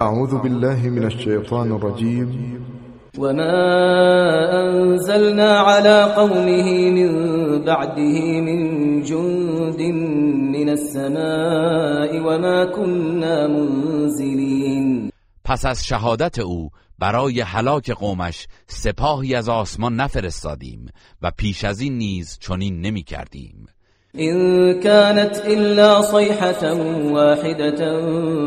اعوذ بالله من الشیطان الرجیم وما أنزلنا على قومه من بعده من جند من السماء وما كنا منزلين. پس از شهادت او برای هلاک قومش سپاهی از آسمان نفرستادیم و پیش از این نیز چنین نمی کردیم. إن كانت إلا صيحة واحدة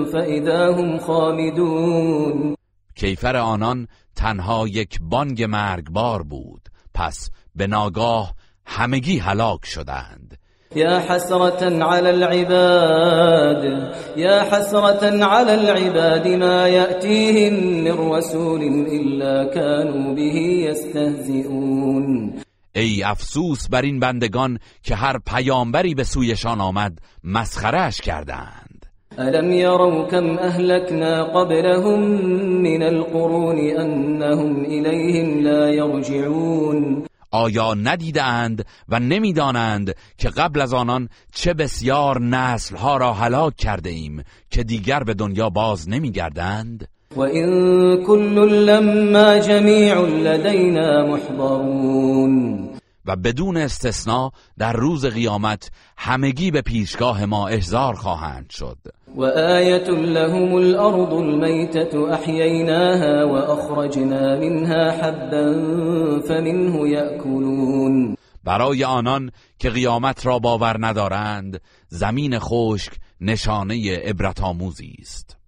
فإذا هم خامدون. کیفر آنان تنها یک بانگ مرگبار بود. پس به ناگاه همگی هلاک شدند. يا حسرة على العباد يا حسرة على العباد ما يأتيهم من رسول إلا كانوا به يستهزئون ای افسوس بر این بندگان که هر پیامبری به سویشان آمد مسخرش کردند. ألم يروا كم أهلكنا قبلهم من القرون أنهم إليهم لا يرجعون آیا ندیدند و نمی‌دانند که قبل از آنان چه بسیار نسلها را هلاک کرده ایم که دیگر به دنیا باز نمیگردند؟ وإن كل لما جميع لدينا محضرون و بدون استثناء در روز قیامت همگی به پیشگاه ما احضار خواهند شد. وآية لهم الأرض الميتة أحييناها وأخرجنا منها حبا فمنه يأكلون برای آنان که قیامت را باور ندارند زمین خشک نشانه عبرت آموزی است.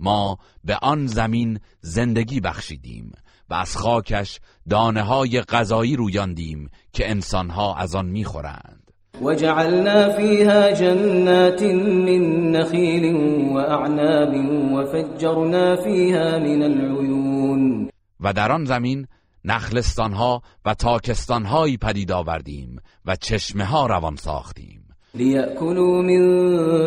ما به آن زمین زندگی بخشیدیم و از خاکش دانه های غذایی رویاندیم که انسانها از آن می‌خورند. وجعلنا فيها جنات من نخيل وأعناب وفجرنا فيها من العيون و در آن زمین نخلستانها و تاکستانهایی پدید آوردیم و چشمه ها روان ساختیم. ليأكلوا من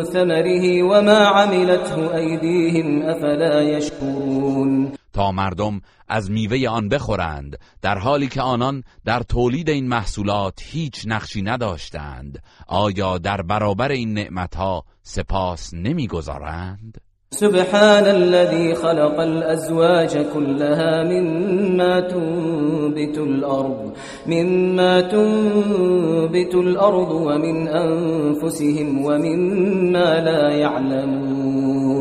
ثمره وما عملته أيديهم أفلا يشكرون. تا مردم از میوه آن بخورند در حالی که آنان در تولید این محصولات هیچ نقشی نداشتند آیا در برابر این نعمتها سپاس نمی‌گذارند؟ سبحان الذي خلق الأزواج كلها مما تنبت الأرض مما تنبت الأرض ومن أنفسهم ومما لا يعلمون.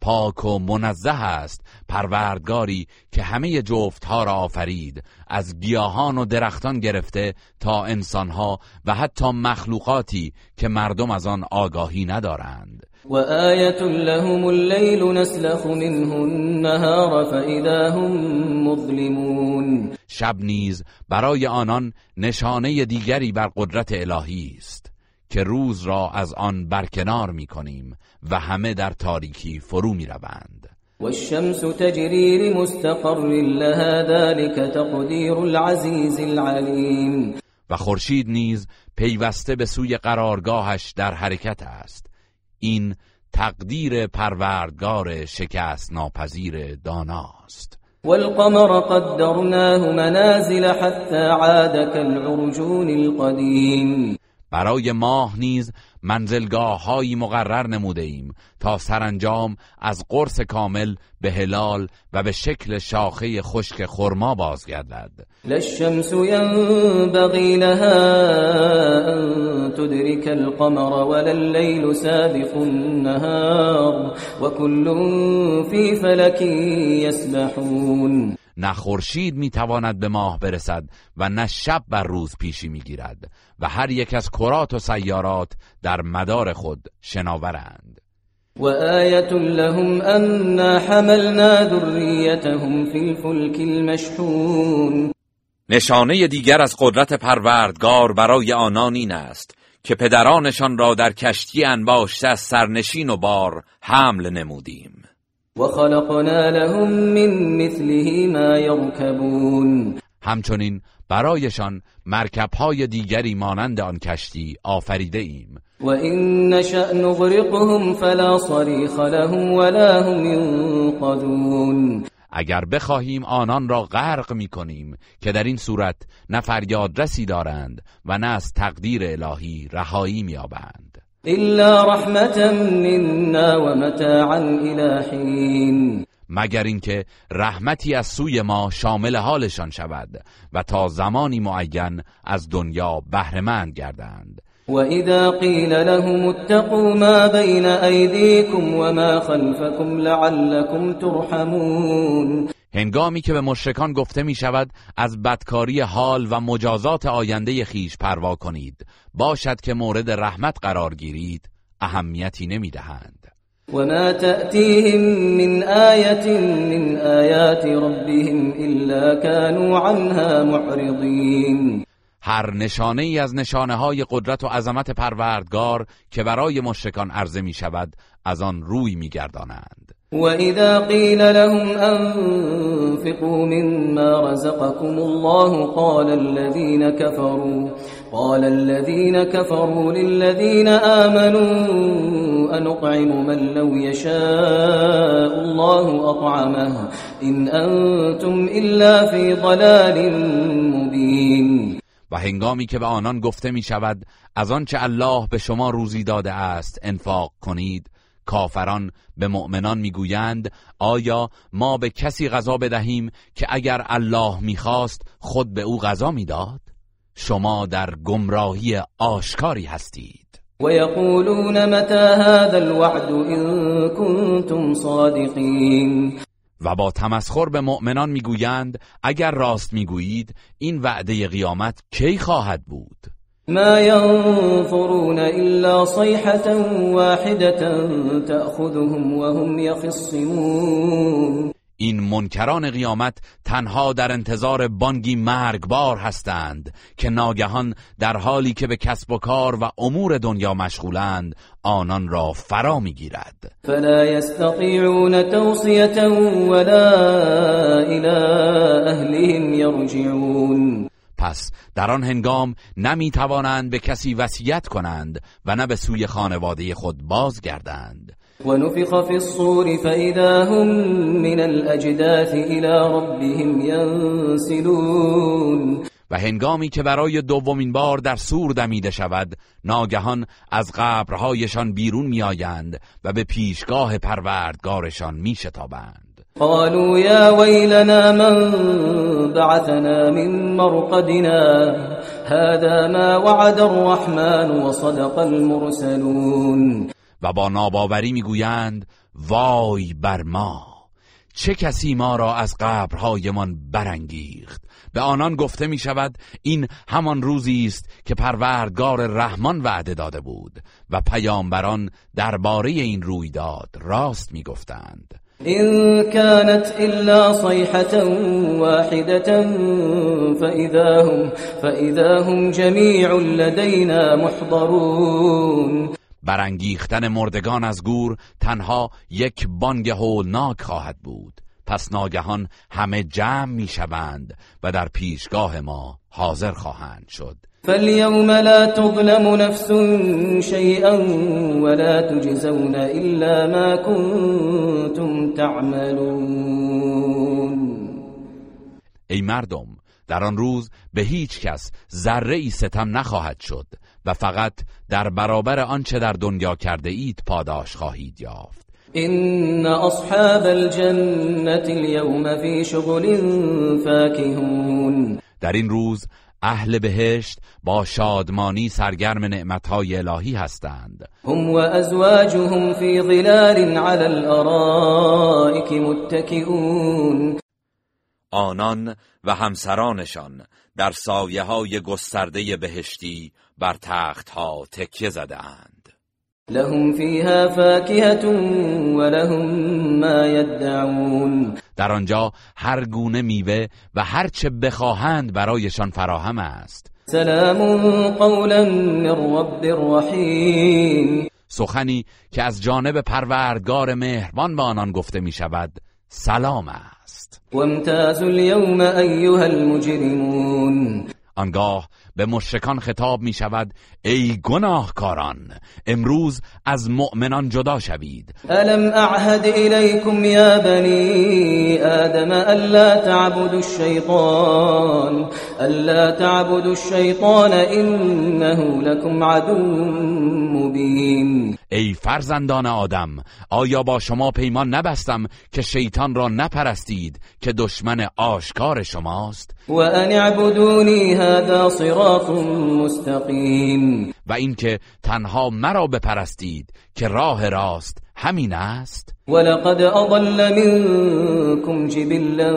پاک و منزه است پروردگاری که همه جفتها را آفرید از گیاهان و درختان گرفته تا انسانها و حتی مخلوقاتی که مردم از آن آگاهی ندارند. وآية لهم الليل نسلخ منه النهار فإذا هم مظلمون. شب نیز برای آنان نشانه دیگری بر قدرت الهی است که روز را از آن برکنار می کنیم و همه در تاریکی فرو می روند. والشمس تجري لمستقر لها ذلك تقدير العزيز العليم. و خورشید نیز پیوسته به سوی قرارگاهش در حرکت است. این تقدیر پروردگار شکست ناپذیر داناست. والقمر قدرناه منازل حتى عاد كالعرجون القديم. برای ماه نیز منزلگاه هایی مقرر نموده ایم تا سرانجام از قرص کامل به هلال و به شکل شاخه خشک خرما بازگردد. لا الشمس ينبغي لها أن تدرك القمر ولا الليل سابق النهار وكل في فلك يسبحون. نه خورشید می‌تواند به ماه برسد و نه شب بر روز پیشی می‌گیرد و هر یک از کرات و سیارات در مدار خود شناورند. وآية لهم أنا حملنا ذريتهم في الفلك المشحون. نشانه دیگر از قدرت پروردگار برای آنان این است که پدرانشان را در کشتی انباشته از سرنشین و بار حمل نمودیم. وخلقنا لهم من مثله ما يركبون. همچنین برایشان مرکبهای دیگری مانند آن کشتی آفریده ایم وإن نشأ نغرقهم فلا صريخ لهم ولا هم ينقذون. اگر بخواهیم آنان را غرق می کنیم که در این صورت نه فریادرسی دارند و نه از تقدیر الهی رهایی میابند إلا رحمة منا ومتاعا إلى حين. مگر اینکه رحمتی از سوی ما شامل حالشان شود و تا زمانی معین از دنیا بهرهمند گردند. وإذا قيل لهم اتقوا ما بين أيديكم وما خلفكم لعلكم ترحمون هنگامی که به مشرکان گفته می شود از بدکاری حال و مجازات آینده خیش پروا کنید. باشد که مورد رحمت قرار گیرید اهمیتی نمی دهند وما تأتيهم من آية من آيات ربهم إلا كانوا عنها معرضين هر نشانه ای از نشانه های قدرت و عظمت پروردگار که برای مشرکان عرضه می شود از آن روی می گردانند وإذا قيل لهم أنفقوا مما رزقكم الله قال الذين كفروا قال الذين كفروا للذين آمنوا أنطعم من لو يشاء الله أطعمه إن أنتم إلا في ضلال مبين. و هنگامی که به آنان گفته می شود از آنچه الله به شما روزی داده است انفاق کنید کافران به مؤمنان می‌گویند آیا ما به کسی غذا بدهیم که اگر الله می‌خواست خود به او غذا می‌داد؟ شما در گمراهی آشکاری هستید. و یقولون متى هذا الوعد ان کنتم صادقین و با تمسخر به مؤمنان می‌گویند اگر راست می‌گویید این وعده قیامت کی خواهد بود؟ ما ينظرون إلا صيحة واحدة تأخذهم وهم يخصمون این منکران قیامت تنها در انتظار بانگی مرگبار هستند که ناگهان در حالی که به کسب و کار و امور دنیا مشغولند آنان را فرا می‌گیرد. فلا يستطيعون توصیه ولا الى اهلهم يرجعون پس در آن هنگام نمی توانند به کسی وصیت کنند و نه به سوی خانواده خود بازگردند. و نفخ فی الصور فاذا هم من الاجداث الى ربهم ینسلون و هنگامی که برای دومین بار در سور دمیده شود ناگهان از قبرهایشان بیرون میآیند و به پیشگاه پروردگارشان میشتابند. قالوا يا ويلنا من بعثنا من مرقدنا؟ هذا ما وعد الرحمن وصدق المرسلون. و با ناباوری می‌گویند وای بر ما! چه کسی ما را از قبرهایمان برانگیخت؟ به آنان گفته می شود این همان روزی است که پروردگار رحمان وعده داده بود و پیامبران درباره این رویداد راست می گفتند إن كانت إلا صيحة واحدة فإذا هم, فإذا هم جميع لدينا محضرون. برانگیختن مردگان از گور تنها یک بانگ هولناک خواهد بود. پس ناگهان همه جمع می‌شوند و در پیشگاه ما حاضر خواهند شد. فاليوم لا تظلم نفس شيئا ولا تجزون إلا ما كنتم تعملون. ای مردم در آن روز به هیچ کس ذره ای ستم نخواهد شد. و فقط در برابر آنچه در دنیا کرده اید پاداش خواهید یافت. این اصحاب الجنة اليوم في شغل فاکهون. در این روز اهل بهشت با شادمانی سرگرم نعمتهای الهی هستند. هم و ازواجهم فی ظلال على الارائک متکئون. آنان و همسرانشان در سایه های گسترده بهشتی بر تخت ها تکیه زده اند لهم فیها فاکهة و لهم ما یدعون. در آنجا هر گونه میوه و هر چه بخواهند برایشان فراهم است. سلام قولا من رب رحیم. سخنی که از جانب پروردگار مهربان به آنان گفته می شود سلام است. وامتازوا اليوم ایها المجرمون. آنگاه به مشرکان خطاب می شود ای گناهکاران امروز از مؤمنان جدا شوید. الم اعهد الیکم یا بنی آدم الا تعبدوا الشیطان الا تعبدوا الشیطان انه لكم عدو مبین. ای فرزندان آدم آیا با شما پیمان نبستم که شیطان را نپرستید که دشمن آشکار شماست؟ و ان اعبدونی هذا صراط مستقیم. و اینکه تنها مرا بپرستید که راه راست همین است. ولقد اضل منكم جبلا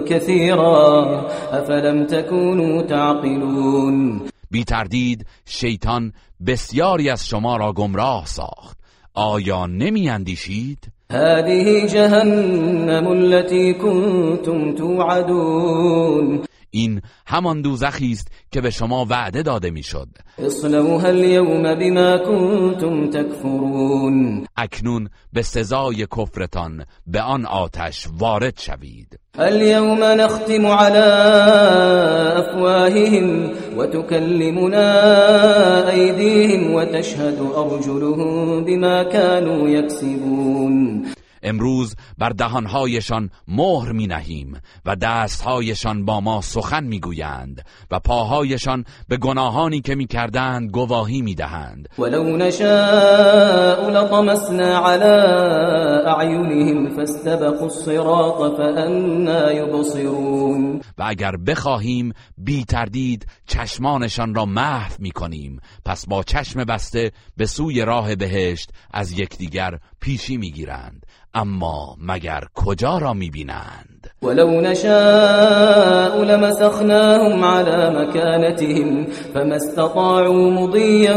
كثيرا افلم تكونوا تعقلون. بی تردید شیطان بسیاری از شما را گمراه ساخت. آیا نمی اندیشید؟ هذه جهنم التي كنتم توعدون. این همان دوزخی است که به شما وعده داده می‌شد. اصلوها اليوم بما كنتم تكفرون اکنون به سزای کفرتان به آن آتش وارد شوید. اليوم نختم على افواههم وتكلمنا ايديهم وتشهد ارجلهم بما كانوا يكسبون امروز بر دهانهایشان مهر می نهیم و دستهایشان با ما سخن می گویند و پاهایشان به گناهانی که می کردند گواهی می دهند ولو نشاء لطمسنا على اعینهم فاستبقوا الصراط فانا يبصرون و اگر بخواهیم بی تردید چشمانشان را محو می کنیم پس با چشم بسته به سوی راه بهشت از یکدیگر پیشی می گیرند اما مگر کجا را می‌بینند؟ ولو نشاء لمسخناهم على مكانتهم فما استطاعوا مضيا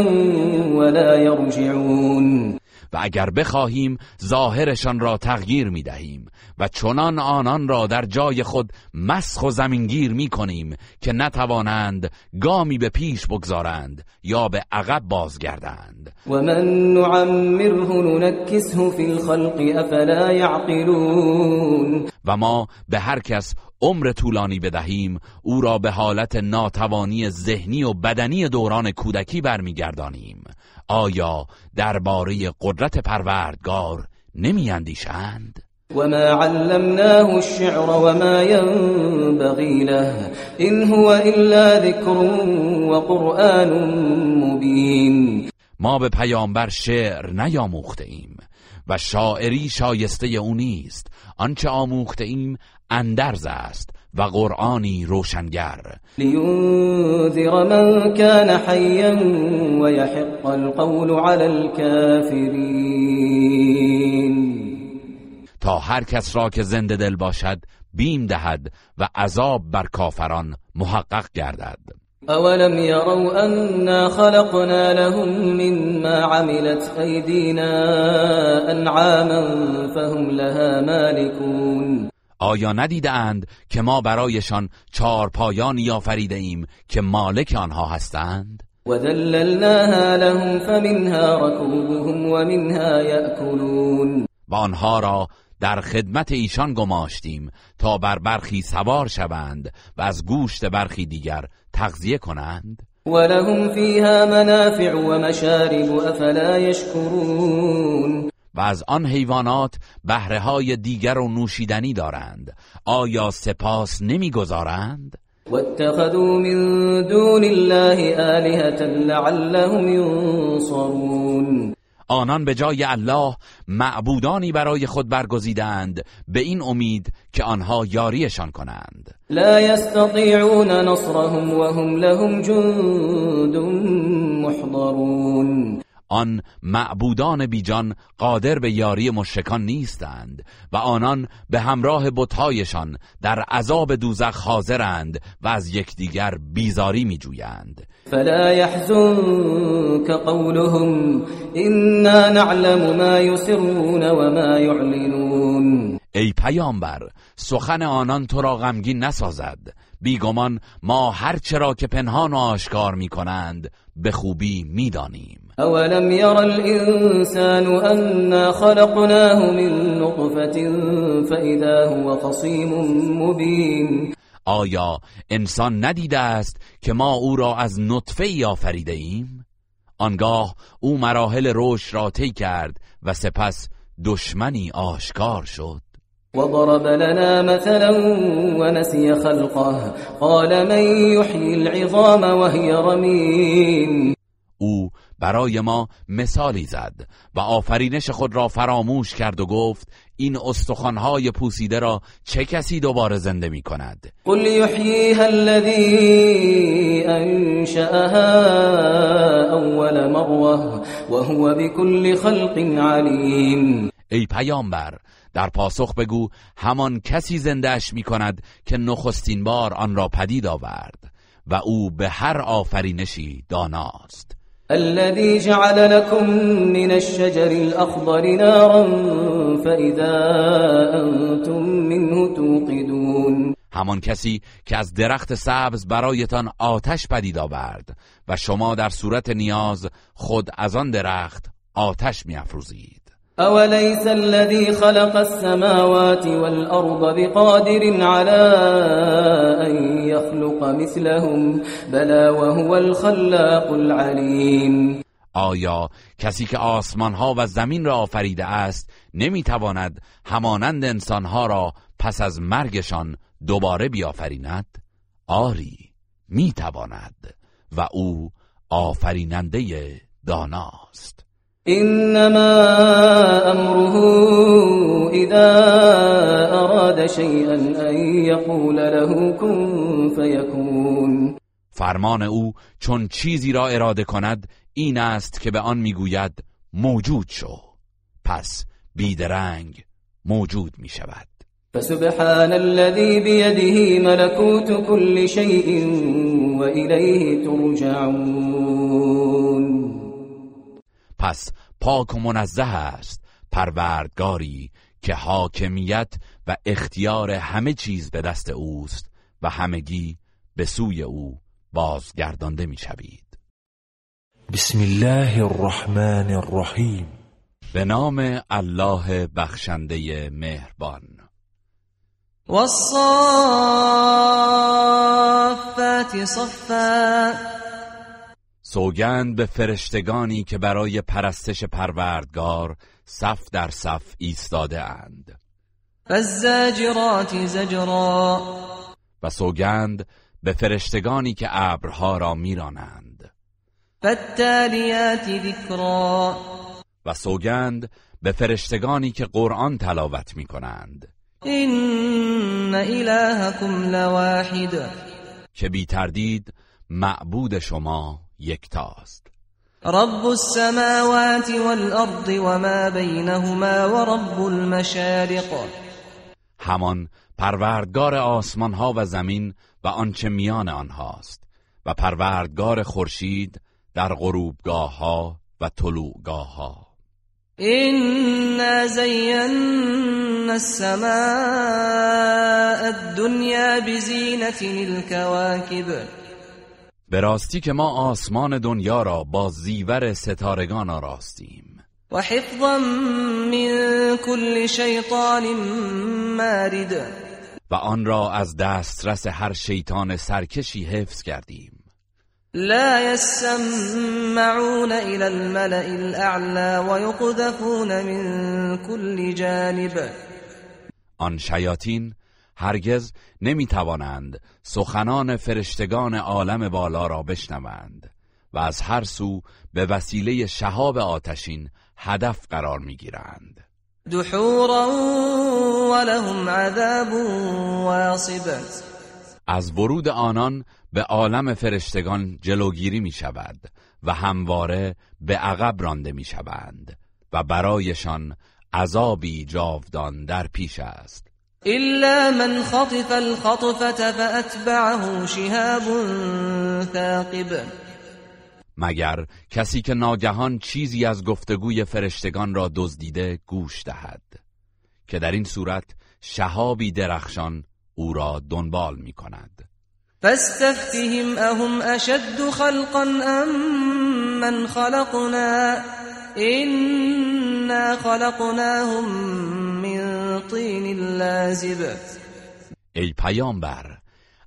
ولا يرجعون. و اگر بخواهیم ظاهرشان را تغییر می دهیم و چنان آنان را در جای خود مسخ و زمینگیر می کنیم که نتوانند گامی به پیش بگذارند یا به عقب بازگردند. و من نعمره ننکسه فی الخلق افلا یعقلون و ما به هر کس عمر طولانی بدهیم او را به حالت ناتوانی ذهنی و بدنی دوران کودکی برمیگردانیم. آیا درباره قدرت پروردگار نمی اندیشند؟ وما علمناه الشعر وما ينبغي له إن هو إلا ذكر وقرآن مبين. ما به پیامبر شعر نیاموخته ایم و شاعری شایسته او نیست. آنچه آموخته ایم اندرز است. و قرآنی روشنگر. لینذر من كان حیا و یحق القول على الكافرین تا هر کس را که زنده دل باشد بیم دهد و عذاب بر کافران محقق گردد. اولم يروا انا خلقنا لهم مما عملت ايدينا انعاما فهم لها مالكون. آیا ندیدند که ما برایشان چهار پایانی آفریده ایم که مالک آنها هستند؟ و ذللناها لهم فمنها ركوبهم ومنها يأكلون. و آنها را در خدمت ایشان گماشتیم تا بر برخی سوار شوند و از گوشت برخی دیگر تغذیه کنند. ولهم فيها منافع ومشارب افلا يشكرون. و از آن حیوانات بهره های دیگر و نوشیدنی دارند. آیا سپاس نمی‌گذارند؟ واتخذوا من دون الله آلهة لعلهم ينصرون. آنان به جای الله معبودانی برای خود برگزیدند به این امید که آنها یاریشان کنند. لا يستطيعون نصرهم وهم لهم جند محضرون. آن معبودان بیجان قادر به یاری مشرکان نیستند و آنان به همراه بتهایشان در عذاب دوزخ حاضرند و از یکدیگر بیزاری میجویند. فلا يحزنك قولهم إنا نعلم ما يسرون وما يعلنون. ای پیامبر سخن آنان تو را غمگین نسازد. بیگمان ما هر چرا که پنهان و آشکار می کنند به خوبی می‌دانیم. اولم ير الانسان انا خلقناه من نطفه فاذا هو خصيم مبين. آیا انسان ندیده است که ما او را از نطفه ای آفریده ایم؟ آنگاه او مراحل رشد را طی کرد و سپس دشمنی آشکار شد. وضرب لنا مثلا ونسي خلقه. قال من يحيي العظام وهي رميم. او برای ما مثالی زد و آفرینش خود را فراموش کرد و گفت این استخوانهای پوسیده را چه کسی دوباره زنده می کند قل یحییها الذی انشأها اول مروه وهو بكل خلق علیم ای پیامبر در پاسخ بگو همان کسی زندهش می کند که نخستین بار آن را پدید آورد و او به هر آفرینشی داناست. الذي جعل لكم من الشجر الأخضر نارا فإذا أنتم منه توقدون. همان کسی که از درخت سبز برایتان آتش پدید آورد و شما در صورت نیاز خود از آن درخت آتش میافروزید. أوليس الذي خلق السماوات والأرض بقادر على أن يخلق مثلهم بلا وهو الخلاق العليم آیا کسی که آسمان ها و زمین را آفریده است نمی‌تواند همانند انسانها را پس از مرگشان دوباره بیافریند؟ آری می‌تواند و او آفریننده داناست انما امره اذا اراد شيئا ان يقول له كن فيكون. فرمان او چون چیزی را اراده کند این است که به آن می‌گوید موجود شو. پس بیدرنگ موجود می شود فسبحان الذي بيده ملكوت كل شيء وإليه ترجعون. پس پاک و منزه است پروردگاری که حاکمیت و اختیار همه چیز به دست اوست و همگی به سوی او بازگردانده می شوید بسم الله الرحمن الرحیم. به نام الله بخشنده مهربان. والصافات صفا. سوگند به فرشتگانی که برای پرستش پروردگار صف در صف ایستاده اند. فالزاجرات زجرا. و سوگند به فرشتگانی که ابرها را میرانند. فالتالیات ذکرا. و سوگند به فرشتگانی که قرآن تلاوت می کنند این الهکم لواحد. که بی تردید معبود شما یکتاست. رب السماوات والأرض وما بينهما ورب المشارق. همان پروردگار آسمان ها و زمین و آنچه میان آنهاست و پروردگار خورشید در غروبگاه ها و طلوعگاه ها إنا زينا السماء الدنيا بزينة الكواكب به راستی که ما آسمان دنیا را با زیور ستارگان آراستیم. و حفظا من كل شیطان مارد. و آن را از دسترس هر شیطان سرکشی حفظ کردیم. لا يسمعون إلى الملأ الأعلى ويقذفون من كل جانب. آن شیاطین هرگز نمی توانند سخنان فرشتگان عالم بالا را بشنوند و از هر سو به وسیله شهاب آتشین هدف قرار می گیرند دحورا ولهم عذاب واصب. از ورود آنان به عالم فرشتگان جلوگیری می شود و همواره به عقب رانده می شوند و برایشان عذابی جاودان در پیش است. إلا من خطف الخطفة فأتبعه شهاب ثاقب. مگر کسی که ناگهان چیزی از گفتگوی فرشتگان را دزدیده گوش دهد؟ که در این صورت شهابی درخشان او را دنبال می کند. فاستفتهم اهم اشد خلقا ام من خلقنا؟ انا خلقناهم طین لازب ای پیامبر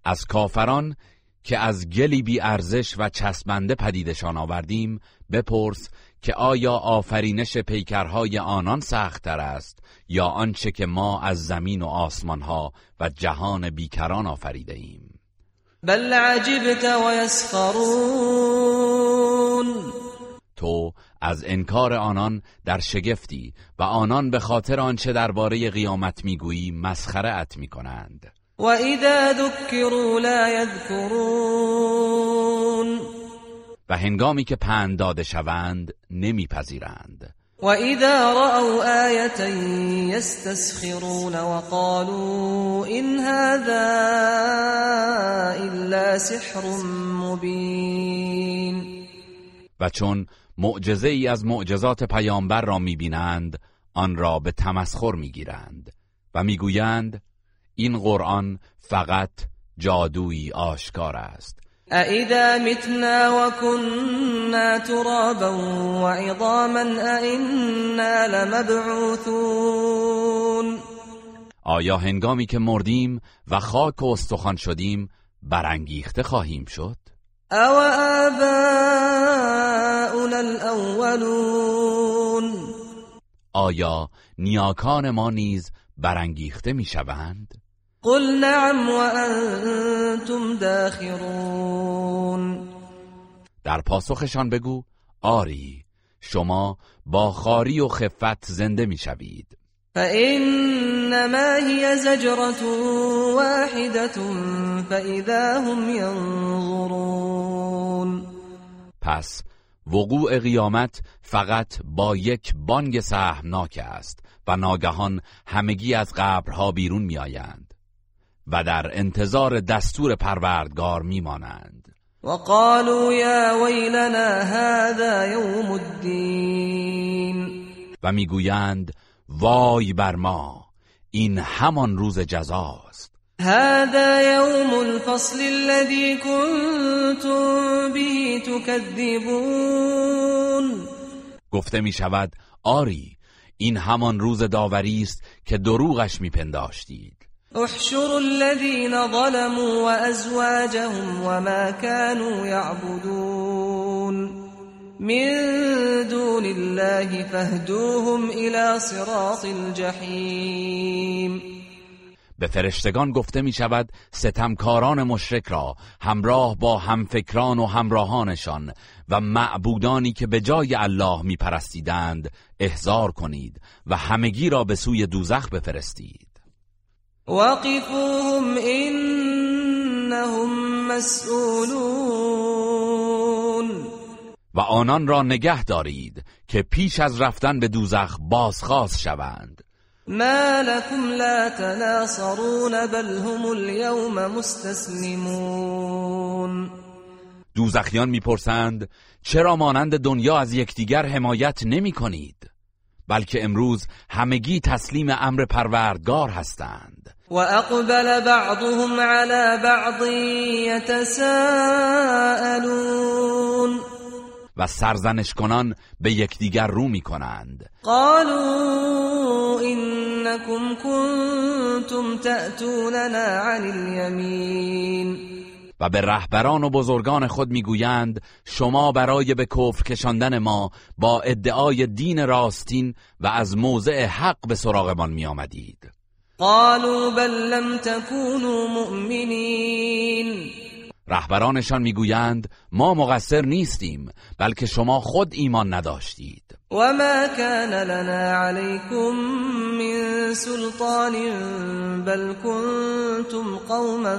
از کافران که از گلی بی ارزش و چسبنده پدیدشان آوردیم بپرس که آیا آفرینش پیکرهای آنان سختتر است یا آنچه که ما از زمین و آسمانها و جهان بیکران آفریده ایم بل عجبت و یسخرون. تو از انکار آنان در شگفتی و آنان به خاطر آنچه درباره قیامت می‌گویی مسخره ات می‌کنند. و اذا ذکروا لا یذکرون. و هنگامی که پند داده شوند نمیپذیرند. و اذا رأوا آیتا یستسخرون وقالوا این هذا الا سحر مبین. و چون معجزه ای از معجزات پیامبر را می‌بینند آن را به تمسخر می‌گیرند و می‌گویند این قرآن فقط جادویی آشکار است. اذا متنا وكنا ترابا وعظاما ائنا لمبعوثون. آیا هنگامی که مردیم و خاک و استخوان شدیم برانگیخته خواهیم شد؟ او آباؤنا الاولون آیا نیاکان ما نیز برانگیخته می‌شوند؟ قل نعم وانتم داخرون. در پاسخشان بگو آری شما با خاری و خفت زنده می‌شوید. فإنما هي زجرة واحدة فإذا هم ينظرون. پس وقوع قیامت فقط با یک بانگ سهمناک است و ناگهان همگی از قبرها بیرون میآیند و در انتظار دستور پروردگار میمانند. وقالوا يا ويلنا هذا يوم الدين. و می‌گویند وای بر ما این همان روز جزاست. هذا يوم الفصل الذي كنتم به تكذبون. گفته می شود آری این همان روز داوری است که دروغش میپنداشتید احشروا الذين ظلموا وازواجهم وما كانوا يعبدون. من دون الله فاهدوهم الى صراط الجحیم به فرشتگان گفته می شود ستمکاران مشرک را همراه با همفکران و همراهانشان و معبودانی که به جای الله می پرستیدند احضار کنید و همگی را به سوی دوزخ بفرستید. وقفوهم انهم مسئولون و آنان را نگه دارید که پیش از رفتن به دوزخ بازخواست شوند. ما لكم لا تناصرون بل هم اليوم مستسلمون دوزخیان می‌پرسند چرا مانند دنیا از یکدیگر حمایت نمی کنید بلکه امروز همگی تسلیم امر پروردگار هستند. و اقبل بعضهم على بعض يتساءلون و سرزنش کنان به یکدیگر رو می کنند قالوا انكم كنتم تأتوننا عن اليمين. و به رهبران و بزرگان خود می‌گویند شما برای به کفر کشاندن ما با ادعای دین راستین و از موضع حق به سراغمان می آمدید قالوا بل لم تكونوا مؤمنین رهبرانشان می‌گویند ما مقصر نیستیم بلکه شما خود ایمان نداشتید. وما كان لنا عليكم من سلطان بل كنتم قوما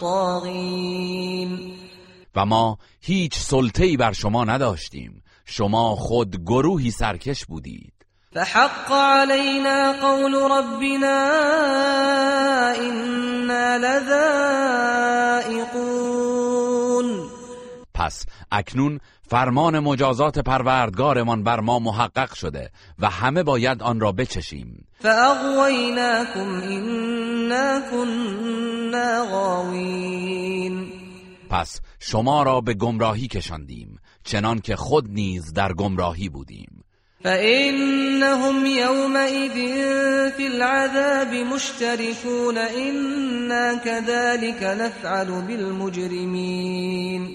طاغين. و ما هیچ سلطه‌ای بر شما نداشتیم. شما خود گروهی سرکش بودید. فحق علينا قول ربنا إنا لذائقون. پس اکنون فرمان مجازات پروردگارمان بر ما محقق شده و همه باید آن را بچشیم. فأغويناكم إنا كنا غاوين. پس شما را به گمراهی کشاندیم چنان که خود نیز در گمراهی بودیم. فإنهم يومئذ في العذاب مشتركون إنا كذلك نفعل بالمجرمين.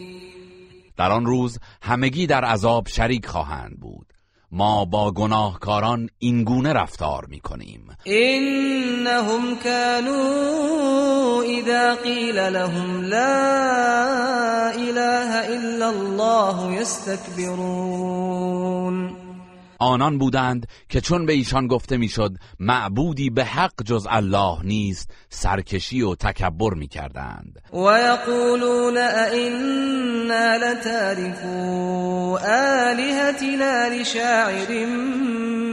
در آن روز همگی در عذاب شریک خواهند بود. ما با گناهکاران این گونه رفتار می کنیم إنهم كانوا إذا قیل لهم لا إله إلا الله يستكبرون. آنان بودند که چون به ایشان گفته می‌شد معبودی به حق جز الله نیست سرکشی و تکبر می‌کردند. و یقولون ائنا لتارکو آلهتنا لشاعر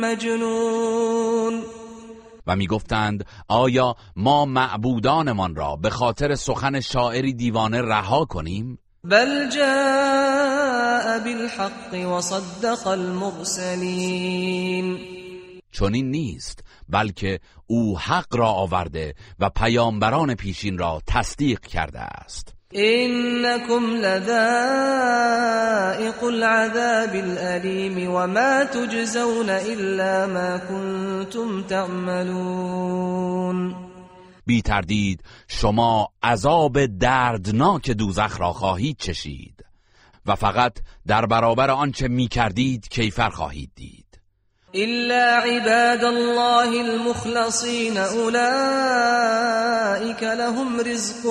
مجنون. و می‌گفتند آیا ما معبودانمان را به خاطر سخن شاعری دیوانه رها کنیم؟ بل جاء بالحق وصدق المرسلین چنین نیست بلکه او حق را آورده و پیامبران پیشین را تصدیق کرده است. انکم لذائق العذاب الالیم وما تجزون الا ما کنتم تعملون. بی تردید شما عذاب دردناک دوزخ را خواهید چشید. و فقط در برابر آنچه می کردید کیفر خواهید دید. إلا عباد الله المخلصين أولئك لهم رزق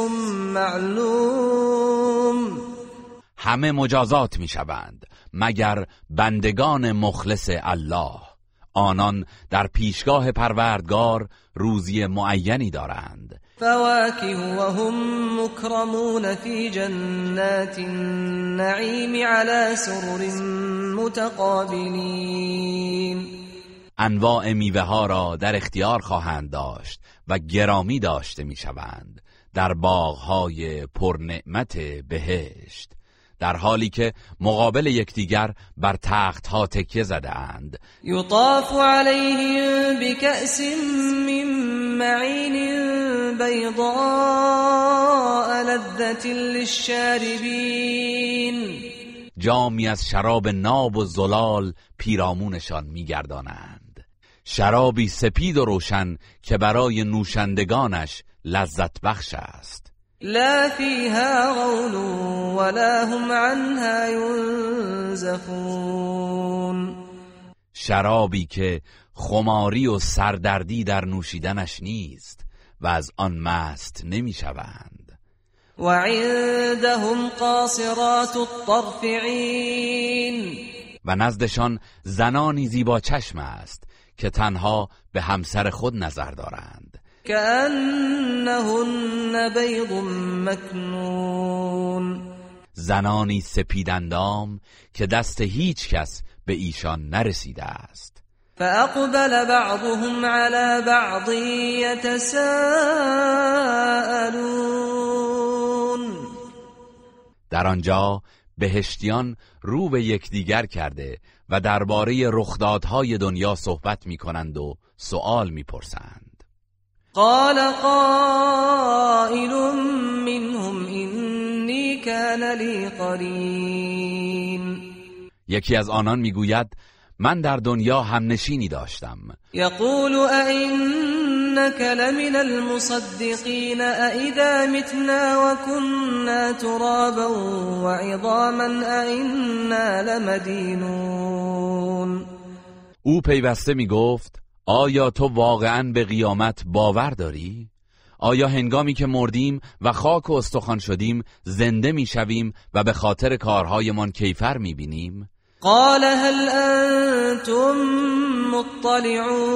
معلوم. همه مجازات می شوند مگر بندگان مخلص الله. آنان در پیشگاه پروردگار روزی معینی دارند. فواكه وهم مكرمون في جنات النعيم على سرر متقابلين. انواع میوه ها را در اختیار خواهند داشت و گرامی داشته می شوند در باغ های پرنعمت بهشت. در حالی که مقابل یکدیگر بر تخت ها تکیه زده اند یطاف علیهم بکأس من معین بیضاء لذت للشاربین. جامی از شراب ناب و زلال پیرامونشان میگردانند. شرابی سپید و روشن که برای نوشندگانش لذت بخش است. لا فيها غول ولا هم عنها ينزفون. شرابی که خماری و سردردی در نوشیدنش نیست و از آن مست نمی‌شوند. و عندهم قاصرات الطرف و نزدشان زنانی زیبا چشم است که تنها به همسر خود نظر دارند. كأنهن بيض مكنون. زنانی سپیدندام که دست هیچ کس به ایشان نرسیده است. فاقبل بعضهم على بعض يتساءلون. در آنجا بهشتیان رو به یکدیگر کرده و درباره رخدادهای دنیا صحبت می کنند و سؤال می پرسند قال قائل منهم اینی كان لي قرین یکی از آنان می‌گوید من در دنیا هم نشینی داشتم. یقول ائنك لمن المصدقین ائذا متنا وكنا ترابا وعظاما ائنا لمدینون. او پیوسته می‌گفت آیا تو واقعا به قیامت باور داری؟ آیا هنگامی که مردیم و خاک و استخوان شدیم زنده می‌شویم و به خاطر کارهایمان کیفر می‌بینیم؟ قال هل انتم مطلعون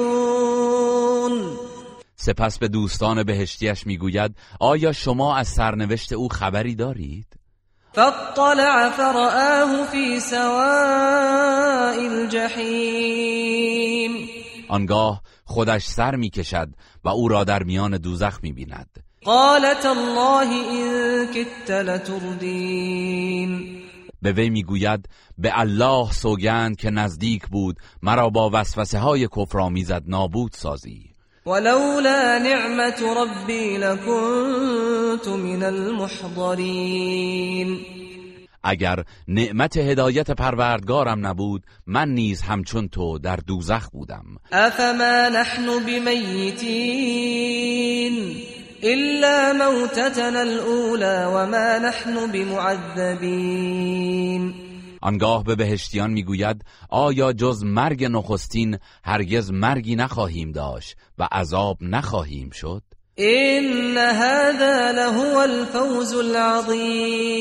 سپس به دوستان بهشتیش می‌گوید آیا شما از سرنوشت او خبری دارید؟ فاطلع فرآه في سواء الجحیم آنگاه خودش سر می‌کشد و او را در میان دوزخ می‌بیند. قالت الله این کت لتردین. به وی می‌گوید به الله سوگند که نزدیک بود مرا با وسوسه های کفرآمیزت نابود سازی. ولولا نعمت ربی لکنت من المحضرین. اگر نعمت هدایت پروردگارم نبود من نیز همچون تو در دوزخ بودم. افما نحن بمیتین الا موتتنا الاولى وما نحن بمعذبین. آنگاه به بهشتیان می‌گوید آیا جز مرگ نخستین هرگز مرگی نخواهیم داشت و عذاب نخواهیم شد؟ این هذا لهو الفوز العظیم.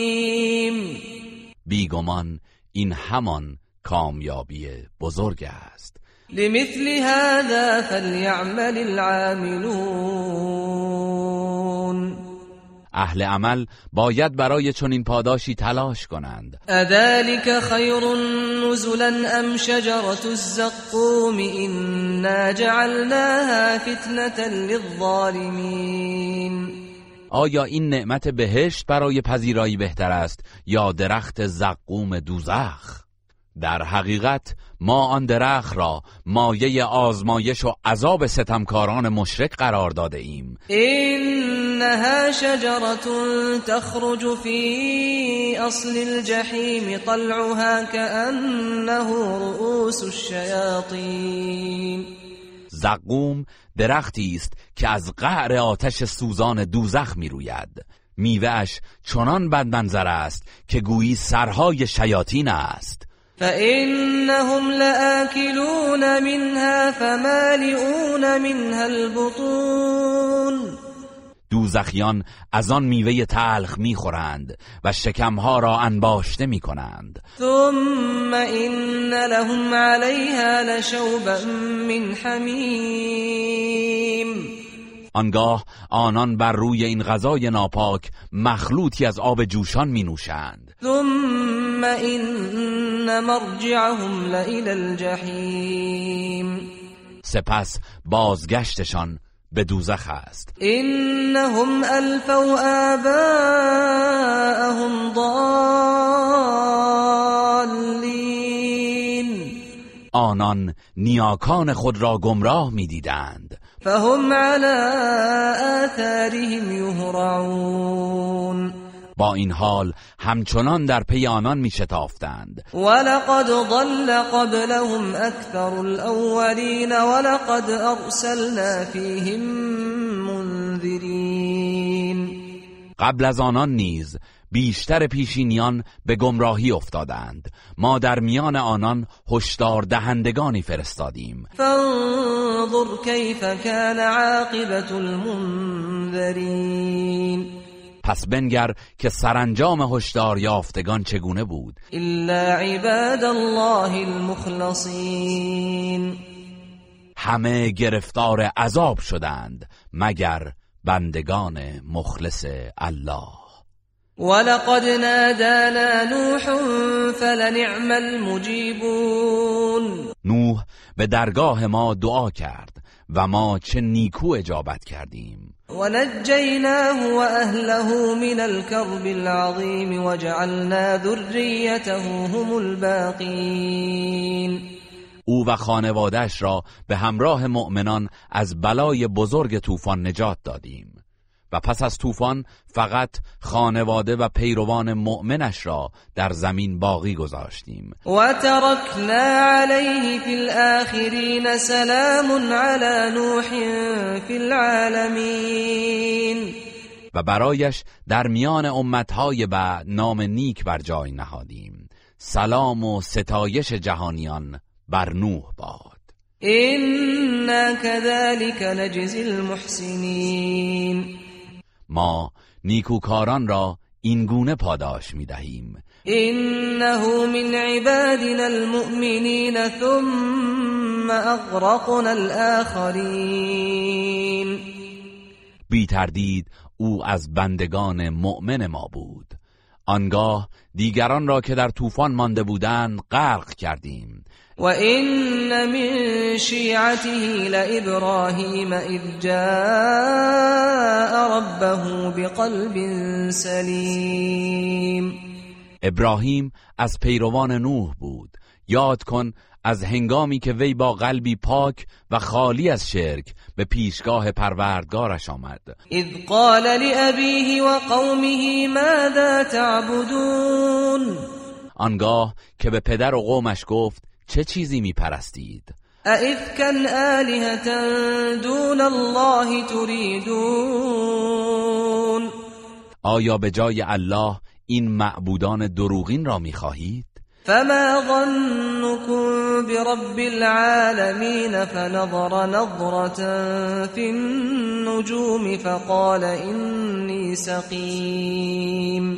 بیگمان این همان کامیابی بزرگ است. لمثل هذا فلیعمل العاملون. اهل عمل باید برای چنین پاداشی تلاش کنند. اذلك خیر نزلا ام شجرة الزقوم إنا جعلناها فتنة للظالمین آیا این نعمت بهشت برای پذیرایی بهتر است یا درخت زقوم دوزخ؟ در حقیقت ما آن درخت را مایه آزمایش و عذاب ستمکاران مشرک قرار داده ایم. اینها شجرة تخرج فی اصل الجحیم طلعها كأنه رؤوس الشیاطین. زقوم درختی است که از قعر آتش سوزان دوزخ می روید میوهش چنان بدمنظر است که گویی سرهای شیاطین است. فإنهم لآكلون منها فمالئون منها البطون دوزخیان از آن میوه تلخ می‌خورند و شکمها را انباشته می‌کنند. ثم این لهم علیها لشوبا من حمیم آنگاه آنان بر روی این غذای ناپاک مخلوطی از آب جوشان می نوشند ثم این مرجعهم الجحیم سپس بازگشتشان به دوزخ است. انهم الفوا آباءهم ضالین. آنان نیاکان خود را گمراه می‌دیدند. فهم على آثارهم یهرعون. با این حال همچنان در پی آنان می شتافتند ولقد ضل قبلهم اکثر الاولین ولقد ارسلنا فیهم منذرین قبل از آنان نیز بیشتر پیشینیان به گمراهی افتادند. ما در میان آنان هشدار دهندگانی فرستادیم. فانظر کیف کان عاقبت المنذرین. پس بنگر که سرانجام هشدار یافتگان چگونه بود؟ الا عباد الله المخلصین. همه گرفتار عذاب شدند مگر بندگان مخلص الله. ولقد نادانا نوح فلنعم المجیبون نوح به درگاه ما دعا کرد و ما چه نیکو اجابت کردیم. ونجيناه وأهله من الكرب العظيم وجعلنا ذريته هم الباقين. او و خانوادهش را به همراه مؤمنان از بلای بزرگ طوفان نجات دادیم. و پس از طوفان فقط خانواده و پیروان مؤمنش را در زمین باقی گذاشتیم. و ترکنا علیه فی الاخرین سلام علی نوح فی العالمین. و برایش در میان امتهای بعد نام نیک بر جای نهادیم. سلام و ستایش جهانیان بر نوح باد. اینا كذلك نجزی المحسنین. ما نیکوکاران را این گونه پاداش می دهیم انه من عبادنا المؤمنین ثم اغرقنا الاخرین بی تردید او از بندگان مؤمن ما بود. آنگاه دیگران را که در طوفان مانده بودند غرق کردیم. وإن من شيعته لإبراهيم إذ جاء ربه بقلب سليم ابراهیم از پیروان نوح بود. یاد کن از هنگامی که وی با قلبی پاک و خالی از شرک به پیشگاه پروردگارش آمد. اذ قال لأبیه و قومه ماذا تعبدون؟ آنگاه که به پدر و قومش گفت چه چیزی می پرستید ائفکا آلهة دون الله تریدون آیا به جای الله این معبودان دروغین را می خواهید؟ فما ظنكم برب العالمين فنظر نظرة في النجوم فقال إني سقيم.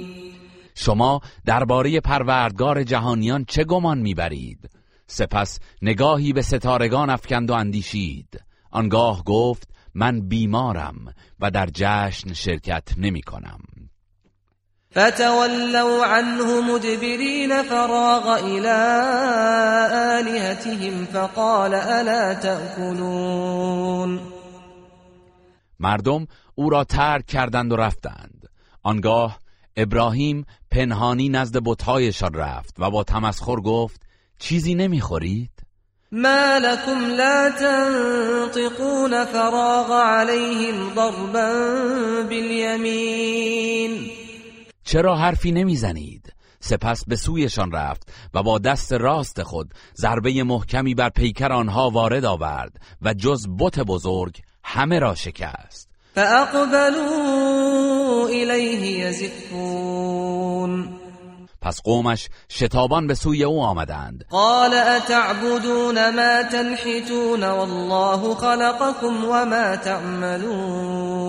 شما درباره پروردگار جهانیان چه گمان می‌برید؟ سپس نگاهی به ستارگان افکند و اندیشید. آنگاه گفت من بیمارم و در جشن شرکت نمی کنم. فتولوا عنه مدبرين فراغ إلى آلهتهم فقال ألا تأكلون مردم او را ترک کردند و رفتند. آنگاه ابراهیم پنهانی نزد بتهایشان رفت و با تمسخر گفت چیزی نمی‌خورید؟ ما لكم لا تنطقون فراغ عليهم ضربا باليمين چرا حرفی نمی‌زنید؟ سپس به سویشان رفت و با دست راست خود ضربه محکمی بر پیکر آنها وارد آورد و جز بت بزرگ همه را شکست. فاقبلوا الیه یزفون. پس قومش شتابان به سوی او آمدند. قال اتعبدون ما تنحتون والله خلقكم وما تعملون.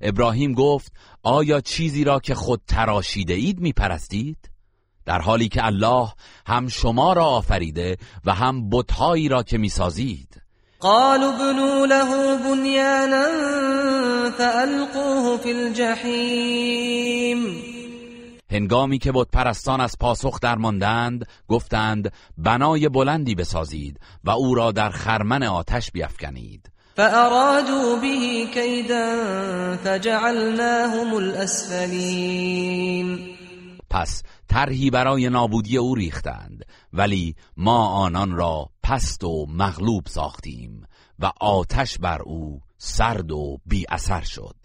ابراهیم گفت آیا چیزی را که خود تراشیده اید می پرستید؟ در حالی که الله هم شما را آفریده و هم بتهایی را که می سازید قالوا بنوا له بنيانا فألقوه في الجحیم. هنگامی که بت پرستان از پاسخ درماندند گفتند بنای بلندی بسازید و او را در خرمن آتش بیافکنید فأرادوا به كيدا فجعلناهم الاسفلین پس طرحی برای نابودی او ریختند ولی ما آنان را پست و مغلوب ساختیم و آتش بر او سرد و بی اثر شد.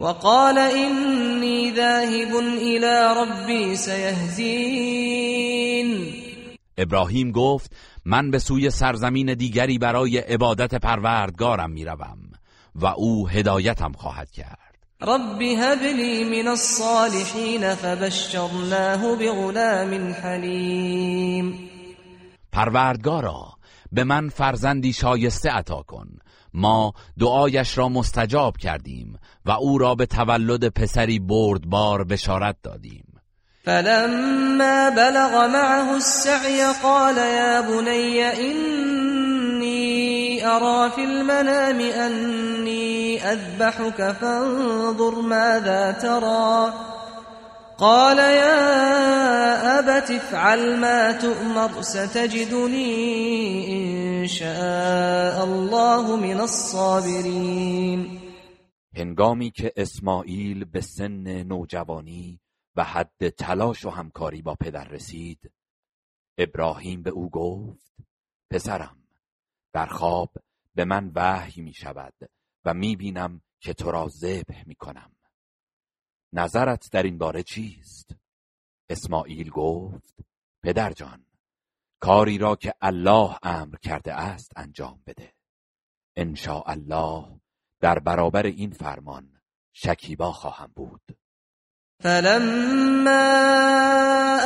وقال إني ذاهب إلى ربي سيهدين. ابراهیم گفت من به سوی سرزمین دیگری برای عبادت پروردگارم می‌روم و او هدایتم خواهد کرد. رب هب لي من الصالحين فبشرناه بغلام حلیم. پروردگارا به من فرزندی شایسته عطا کن ما دعایش را مستجاب کردیم و او را به تولد پسری بردبار بشارت دادیم. فلما بلغ معه السعي قال يا بني إني أرى في المنام أني أذبحك فانظر ماذا ترى قال يا أبت افعل ما تؤمر ستجدني إن شاء الله من الصابرين. هنگامی که اسماعیل به سن نوجوانی و حد تلاش و همکاری با پدر رسید ابراهیم به او گفت پسرم در خواب به من وحی می شود و می بینم که تو را ذبح می کنم نظرت در این باره چیست؟ اسماعیل گفت پدر جان کاری را که الله امر کرده است انجام بده ان الله در برابر این فرمان شکیبا خواهم بود فلما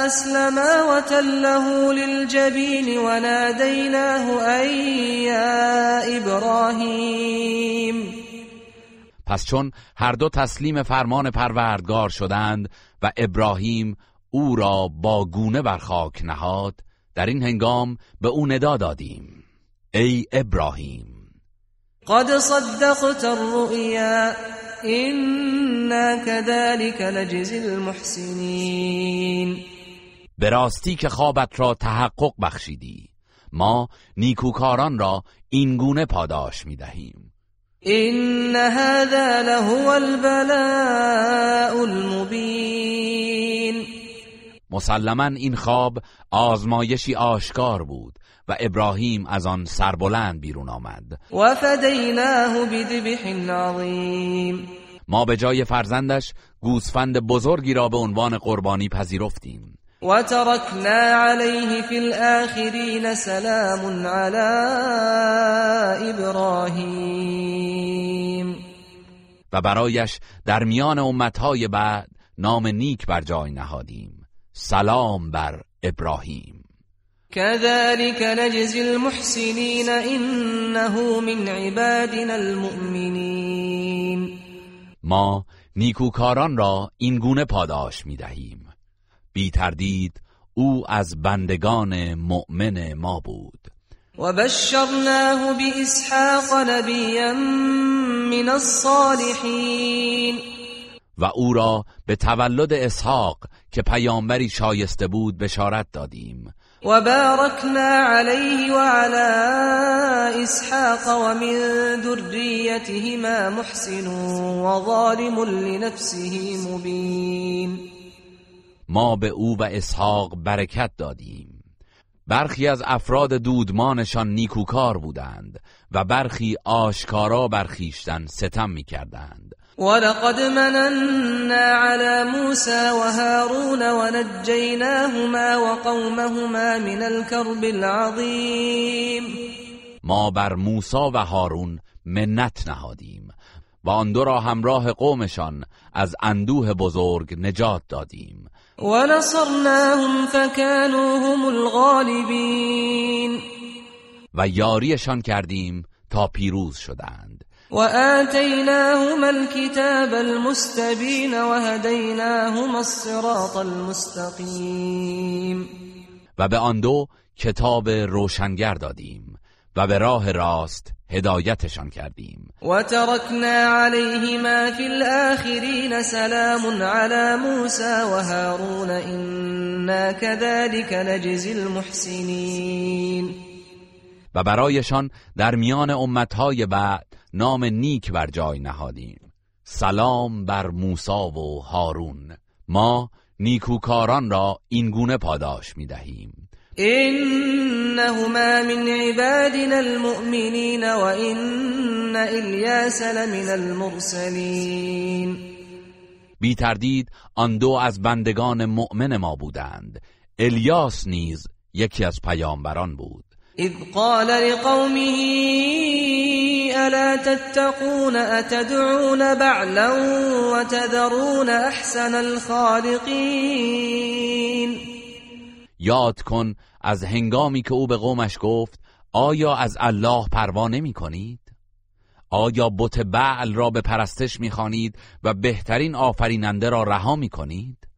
اسلما وتله للجبین ونادیناه ای یا ابراهیم پس چون هر دو تسلیم فرمان پروردگار شدند و ابراهیم او را با گونه بر خاک نهاد در این هنگام به او ندا دادیم. ای ابراهیم! قد صدقت الرؤيا إنا كذلك نجزي المحسنين به راستی که خوابت را تحقق بخشیدی ما نیکوکاران را اینگونه پاداش می دهیم این هذا لهو البلاء المبین مسلما این خواب آزمایشی آشکار بود و ابراهیم از آن سربلند بیرون آمد. و فدیناه بذبح عظیم. ما به جای فرزندش گوسفند بزرگی را به عنوان قربانی پذیرفتیم. و ترکنا علیه فی الاخرین سلام علی ابراهیم و برایش در میان امتهای بعد نام نیک بر جای نهادیم. سلام بر ابراهیم. كذلك نجزی المحسنین انه من عبادنا المؤمنین ما نیکوکاران را این گونه پاداش می دهیم بی تردید او از بندگان مؤمن ما بود. و بشرناه باسحاق نبیا من الصالحین. و او را به تولد اسحاق که پیامبری شایسته بود بشارت دادیم. و بارکنا علیه و علی اسحاق و من ذریتهما محسن و ظالم لنفسه مبین. ما به او و اسحاق برکت دادیم. برخی از افراد دودمانشان نیکوکار بودند و برخی آشکارا برخیشتن ستم می‌کردند. ولقد مننا على موسى وهارون ونجيناهما وقومهما من الكرب العظیم. ما بر موسی و هارون منت نهادیم و آن دو را همراه قومشان از اندوه بزرگ نجات دادیم. ونصرناهم فكانوا هم الغالبین و یاریشان کردیم تا پیروز شدند. و آتیناهما الكتاب المستبین و هدیناهما الصراط المستقیم و به آن دو کتاب روشنگر دادیم و به راه راست هدایتشان کردیم. و ترکنا علیهما فی الاخرین سلام علی موسی و هارون انا كذلك نجزی المحسنین و برایشان در میان امتهای بعد نام نیک بر جای نهادیم. سلام بر موسی و هارون. ما نیکوکاران را این گونه پاداش می دهیم انهما من عبادنا المؤمنین و ان الیاس لمن المرسلین بی تردید آن دو از بندگان مؤمن ما بودند. الیاس نیز یکی از پیامبران بود. اذ قال لقومه الا تتقون اتدعون بعلا وتذرون احسن الخالقین یاد کن از هنگامی که او به قومش گفت آیا از الله پروا نمی کنید؟ آیا بت بعل را به پرستش می‌خوانید و بهترین آفریننده را رها می کنید؟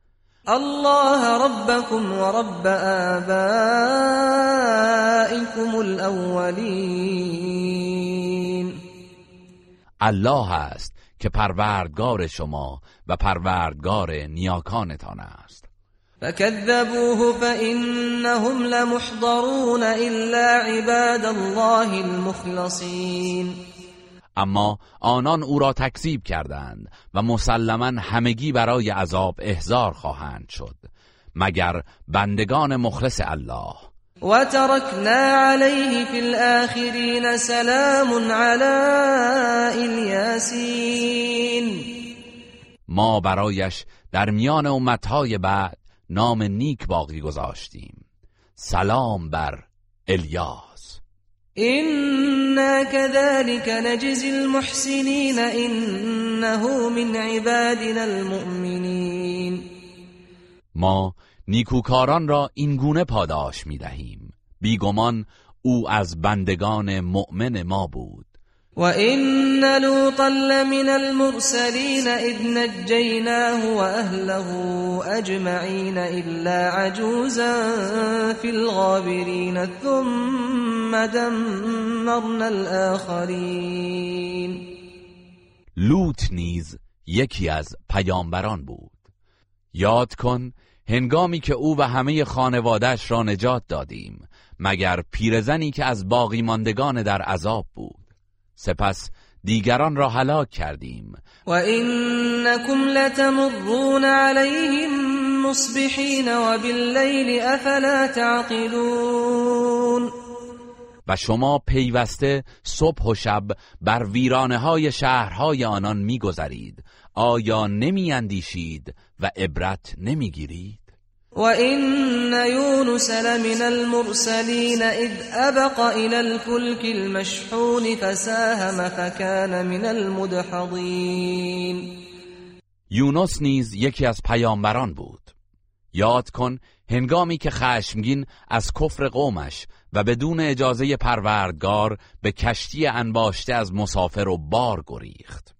الله ربكم و رب آبائكم الاولین الله است که پروردگار شما و پروردگار نیاکانتان است فكذبوه فإنهم لمحضرون إلا عباد الله المخلصين. اما آنان او را تکذیب کردند و مسلما همگی برای عذاب احضار خواهند شد مگر بندگان مخلص الله. و ترکنا علیه فی الاخرین سلام علی الیاسین ما برایش در میان امتهای بعد نام نیک باقی گذاشتیم. سلام بر الیاس. إنا كذلك نجزي المحسنين إنه من عبادنا المؤمنين. ما نیکوکاران را این گونه پاداش می دهیم بیگمان او از بندگان مؤمن ما بود. وإن لوطا لمن المرسلين إذ نجيناه وأهله أجمعين إلا عجوزا في الغابرين ثم دمرنا الآخرين. لوط نیز یکی از پیامبران بود. یاد کن هنگامی که او و همه خانوادهش را نجات دادیم مگر پیرزنی که از باقی ماندگان در عذاب بود. سپس دیگران را هلاک کردیم. و اینکم لتمرون علیهم مصبحین و باللیل افلا تعقلون. و شما پیوسته صبح و شب بر ویرانه های شهرهای آنان میگذرید. آیا نمی اندیشید و عبرت نمی‌گیرید؟ وَإِنَّ يُونُسَ لَمِنَ الْمُرْسَلِينَ إِذْ أَبَقَ إِلَى الْفُلْكِ الْمَشْحُونِ فَسَاهَمَ فَكَانَ مِنَ الْمُدْحَضِينَ. یونس نیز یکی از پیامبران بود. یاد کن هنگامی که خشمگین از کفر قومش و بدون اجازه پروردگار به کشتی انباشته از مسافر و بار گریخت.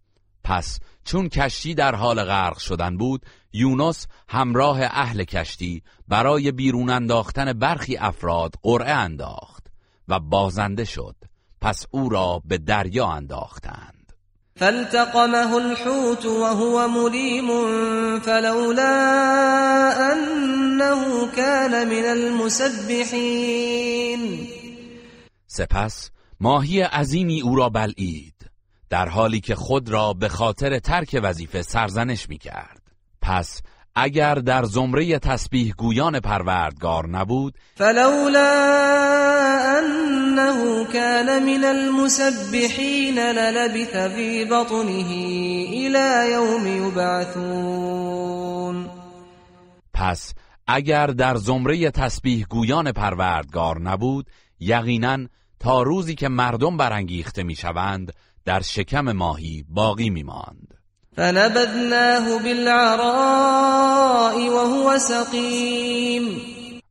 پس چون کشتی در حال غرق شدن بود یونس همراه اهل کشتی برای بیرون انداختن برخی افراد قرعه انداخت و بازنده شد. پس او را به دریا انداختند. فالتقمه الحوت وهو مليم فلولا انه كان من المسبحين سپس ماهی عظیمی او را بلعید در حالی که خود را به خاطر ترک وظیفه سرزنش می کرد پس اگر در زمره تسبیح گویان پروردگار نبود فلولا انه كان من المسبحين للبث في بطنه الى يوم يبعثون پس اگر در زمره تسبیح گویان پروردگار نبود یقینا تا روزی که مردم برانگیخته می‌شوند در شکم ماهی باقی میماند. فنبذناه بالعراء وهو سقیم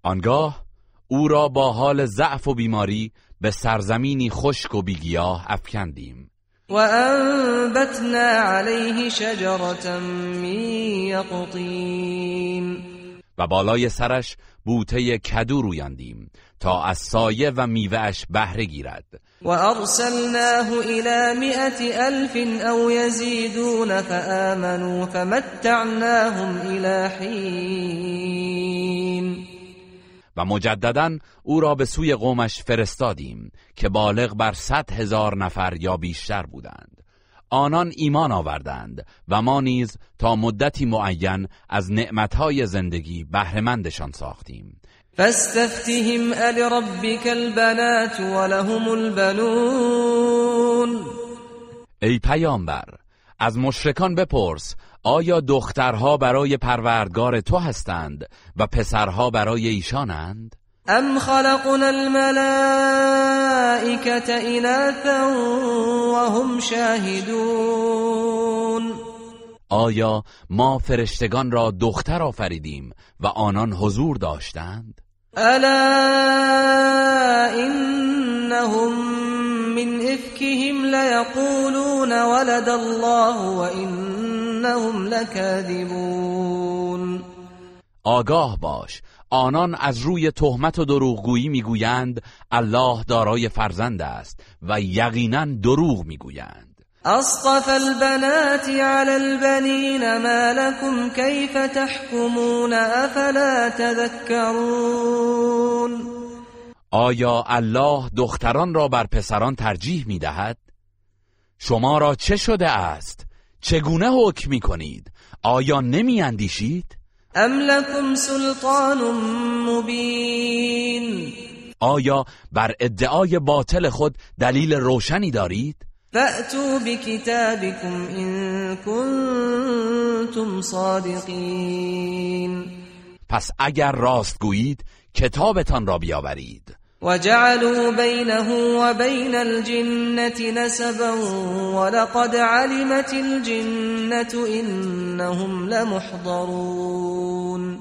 آنگاه او را با حال ضعف و بیماری به سرزمینی خشک و بیگیاه افکندیم. و انبتنا علیه شجرة من یقطین و بالای سرش بوته کدو رویاندیم تا از سایه و میوهش بهره گیرد. و ارسلناه الى مئة الف او یزیدون فآمنوا فمتعناهم الى حین و مجددا او را به سوی قومش فرستادیم که بالغ بر صد هزار نفر یا بیشتر بودند. آنان ایمان آوردند و ما نیز تا مدتی معین از نعمتهای زندگی بهرهمندشان ساختیم. فاستفتهم ربک البنات ولهم البنون ای پیامبر از مشرکان بپرس آیا دخترها برای پروردگار تو هستند و پسرها برای ایشانند؟ ام خلقنا الملائكة اناثا وهم شاهدون آیا ما فرشتگان را دختر آفریدیم و آنان حضور داشتند؟ الا انهم من افكهم ليقولون ولد الله وانهم لكاذبون آگاه باش آنان از روی تهمت و دروغگویی می‌گویند الله دارای فرزند است و یقینا دروغ می‌گویند اصطف البنات على البنين ما لكم كيف تحكمون افلا تذكرون آیا الله دختران را بر پسران ترجیح می دهد؟ شما را چه شده است؟ چگونه حکم می کنید؟ آیا نمی اندیشید؟ ام لكم سلطان مبین آیا بر ادعای باطل خود دلیل روشنی دارید؟ فأتوا بكتابكم إن كنتم صادقین پس اگر راست گویید کتابتان را بیاورید. وجعلوا بينه وبين الجنة نسبا ولقد علمت الجنة إنهم لمحضرون.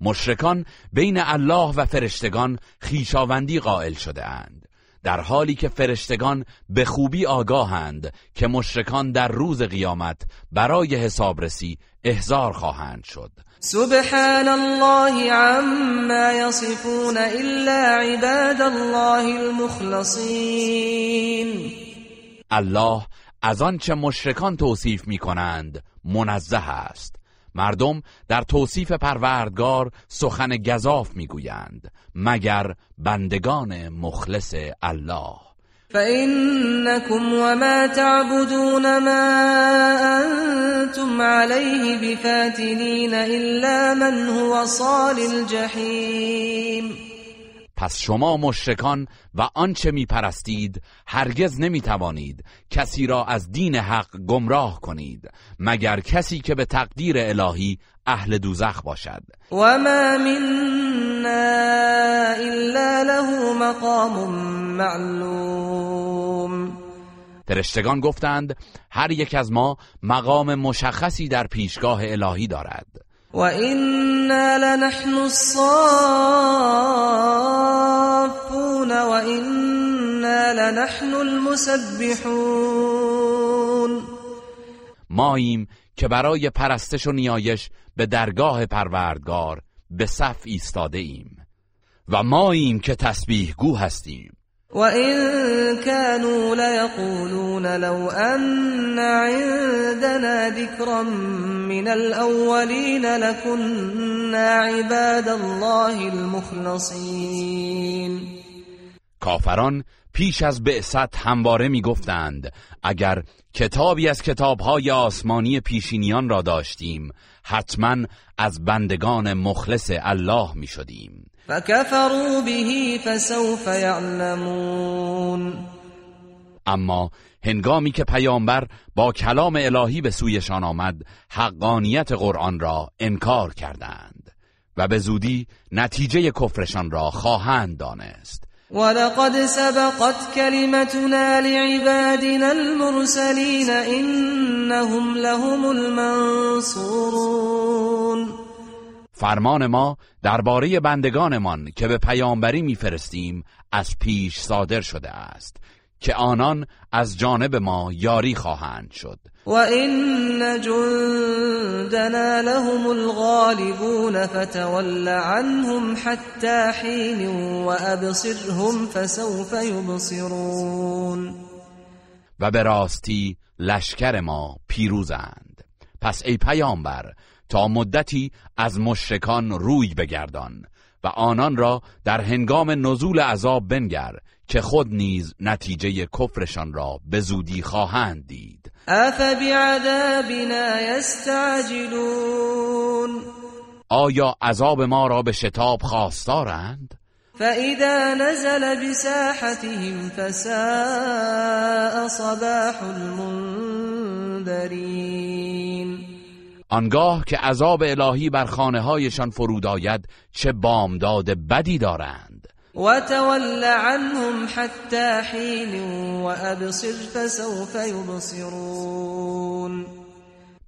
مشرکان بین الله و فرشتگان خیشاوندی قائل شده اند. در حالی که فرشتگان به خوبی آگاهند که مشرکان در روز قیامت برای حسابرسی احضار خواهند شد. سبحان الله عما يصفون الا عباد الله المخلصين الله از آنچه مشرکان توصیف می کنند منزه است. مردم در توصیف پروردگار سخن گذاف می‌گویند مگر بندگان مخلص الله. فإنكم وما تعبدون ما أنتم عليه بفاتنين إلا من هو صال الجحيم پس شما مشرکان و آنچه می پرستید هرگز نمی توانید کسی را از دین حق گمراه کنید مگر کسی که به تقدیر الهی اهل دوزخ باشد. و ما منا الا له مقام معلوم. فرشتگان گفتند هر یک از ما مقام مشخصی در پیشگاه الهی دارد. و اینا لنحن الصافون و اینا لنحن المسبحون ماییم که برای پرستش و نیایش به درگاه پروردگار به صف ایستاده ایم. و ماییم که تسبیح گو هستیم. وَإِن كَانُوا لَيَقُولُونَ لَوْ أَنَّ عِندَنَا ذِكْرًا مِنَ الْأَوَّلِينَ لَكُنَّا عِبَادَ اللَّهِ الْمُخْلَصِينَ کافران پیش از بعثت همواره می‌گفتند اگر کتابی از کتابهای آسمانی پیشینیان را داشتیم حتما از بندگان مخلص الله می شدیم فكفروا به فسوف يعلمون اما هنگامی که پیامبر با کلام الهی به سویشان آمد حقانیت قرآن را انکار کردند و به زودی نتیجه کفرشان را خواهند دانست. ولقد سبقت كلمتنا لعبادنا المرسلين انهم لهم المنصورون فرمان ما درباره بندگانمان که به پیامبری میفرستیم از پیش صادر شده است که آنان از جانب ما یاری خواهند شد. و این جندنا لهم الغالبون فتول عنهم حتى حین و ابصرهم فسوف یبصرون و به راستی لشکر ما پیروزند. پس ای پیامبر تا مدتی از مشرکان روی بگردان و آنان را در هنگام نزول عذاب بنگر که خود نیز نتیجه کفرشان را به زودی خواهند دید. افبعذابنا یستعجلون. آیا عذاب ما را به شتاب خواستارند؟ فإذا نزل بساحتهم فساء صباح المنذرین. آنگاه که عذاب الهی بر خانه هایشان فرود آید چه بامداد بدی دارند. و تول عنهم حتی حین و ابصر فسوف یبصرون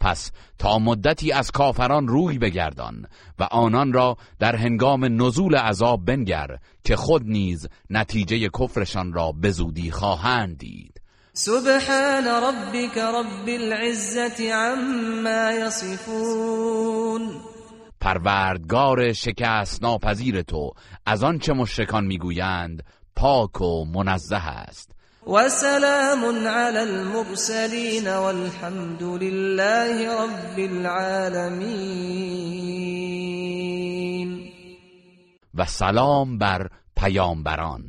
پس تا مدتی از کافران روی بگردان و آنان را در هنگام نزول عذاب بنگر که خود نیز نتیجه کفرشان را به زودی خواهند دید. سبحان ربك رب العزة عما يصفون. پروردگار شکست ناپذیر تو از آنچه مشرکان می‌گویند پاک و منزه است. و سلام علی المرسلین والحمد لله رب العالمین. و سلام بر پیامبران.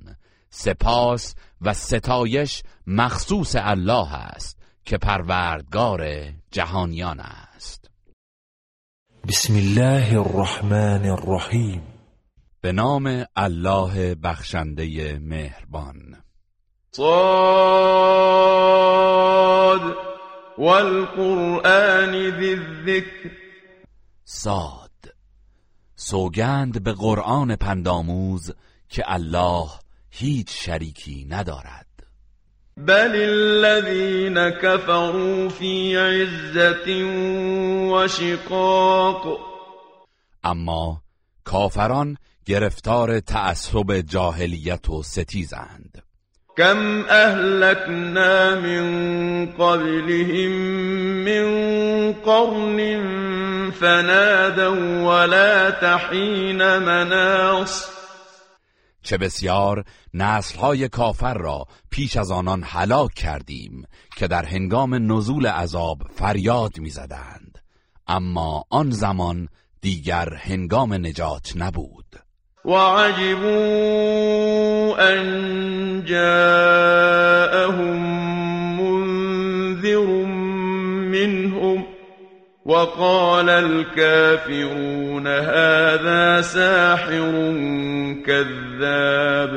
سپاس و ستایش مخصوص الله است که پروردگار جهانیان است. بسم الله الرحمن الرحیم. به نام الله بخشنده مهربان. صاد والقرآن ذی الذکر. صاد. سوگند به قرآن پنداموز که الله هیچ شریکی ندارد. بل الذين كفروا في عزة وشقاق اما کافران گرفتار تعصب جاهلیت و ستیزند. كم اهلكنا من قبلهم من قرن فنادوا ولا تحين مناص. چه بسیار نسلهای کافر را پیش از آنان هلاک کردیم که در هنگام نزول عذاب فریاد می‌زدند. اما آن زمان دیگر هنگام نجات نبود. وعجبوا ان جاءهم منذر منهم وقال الكافرون هذا ساحر كذاب.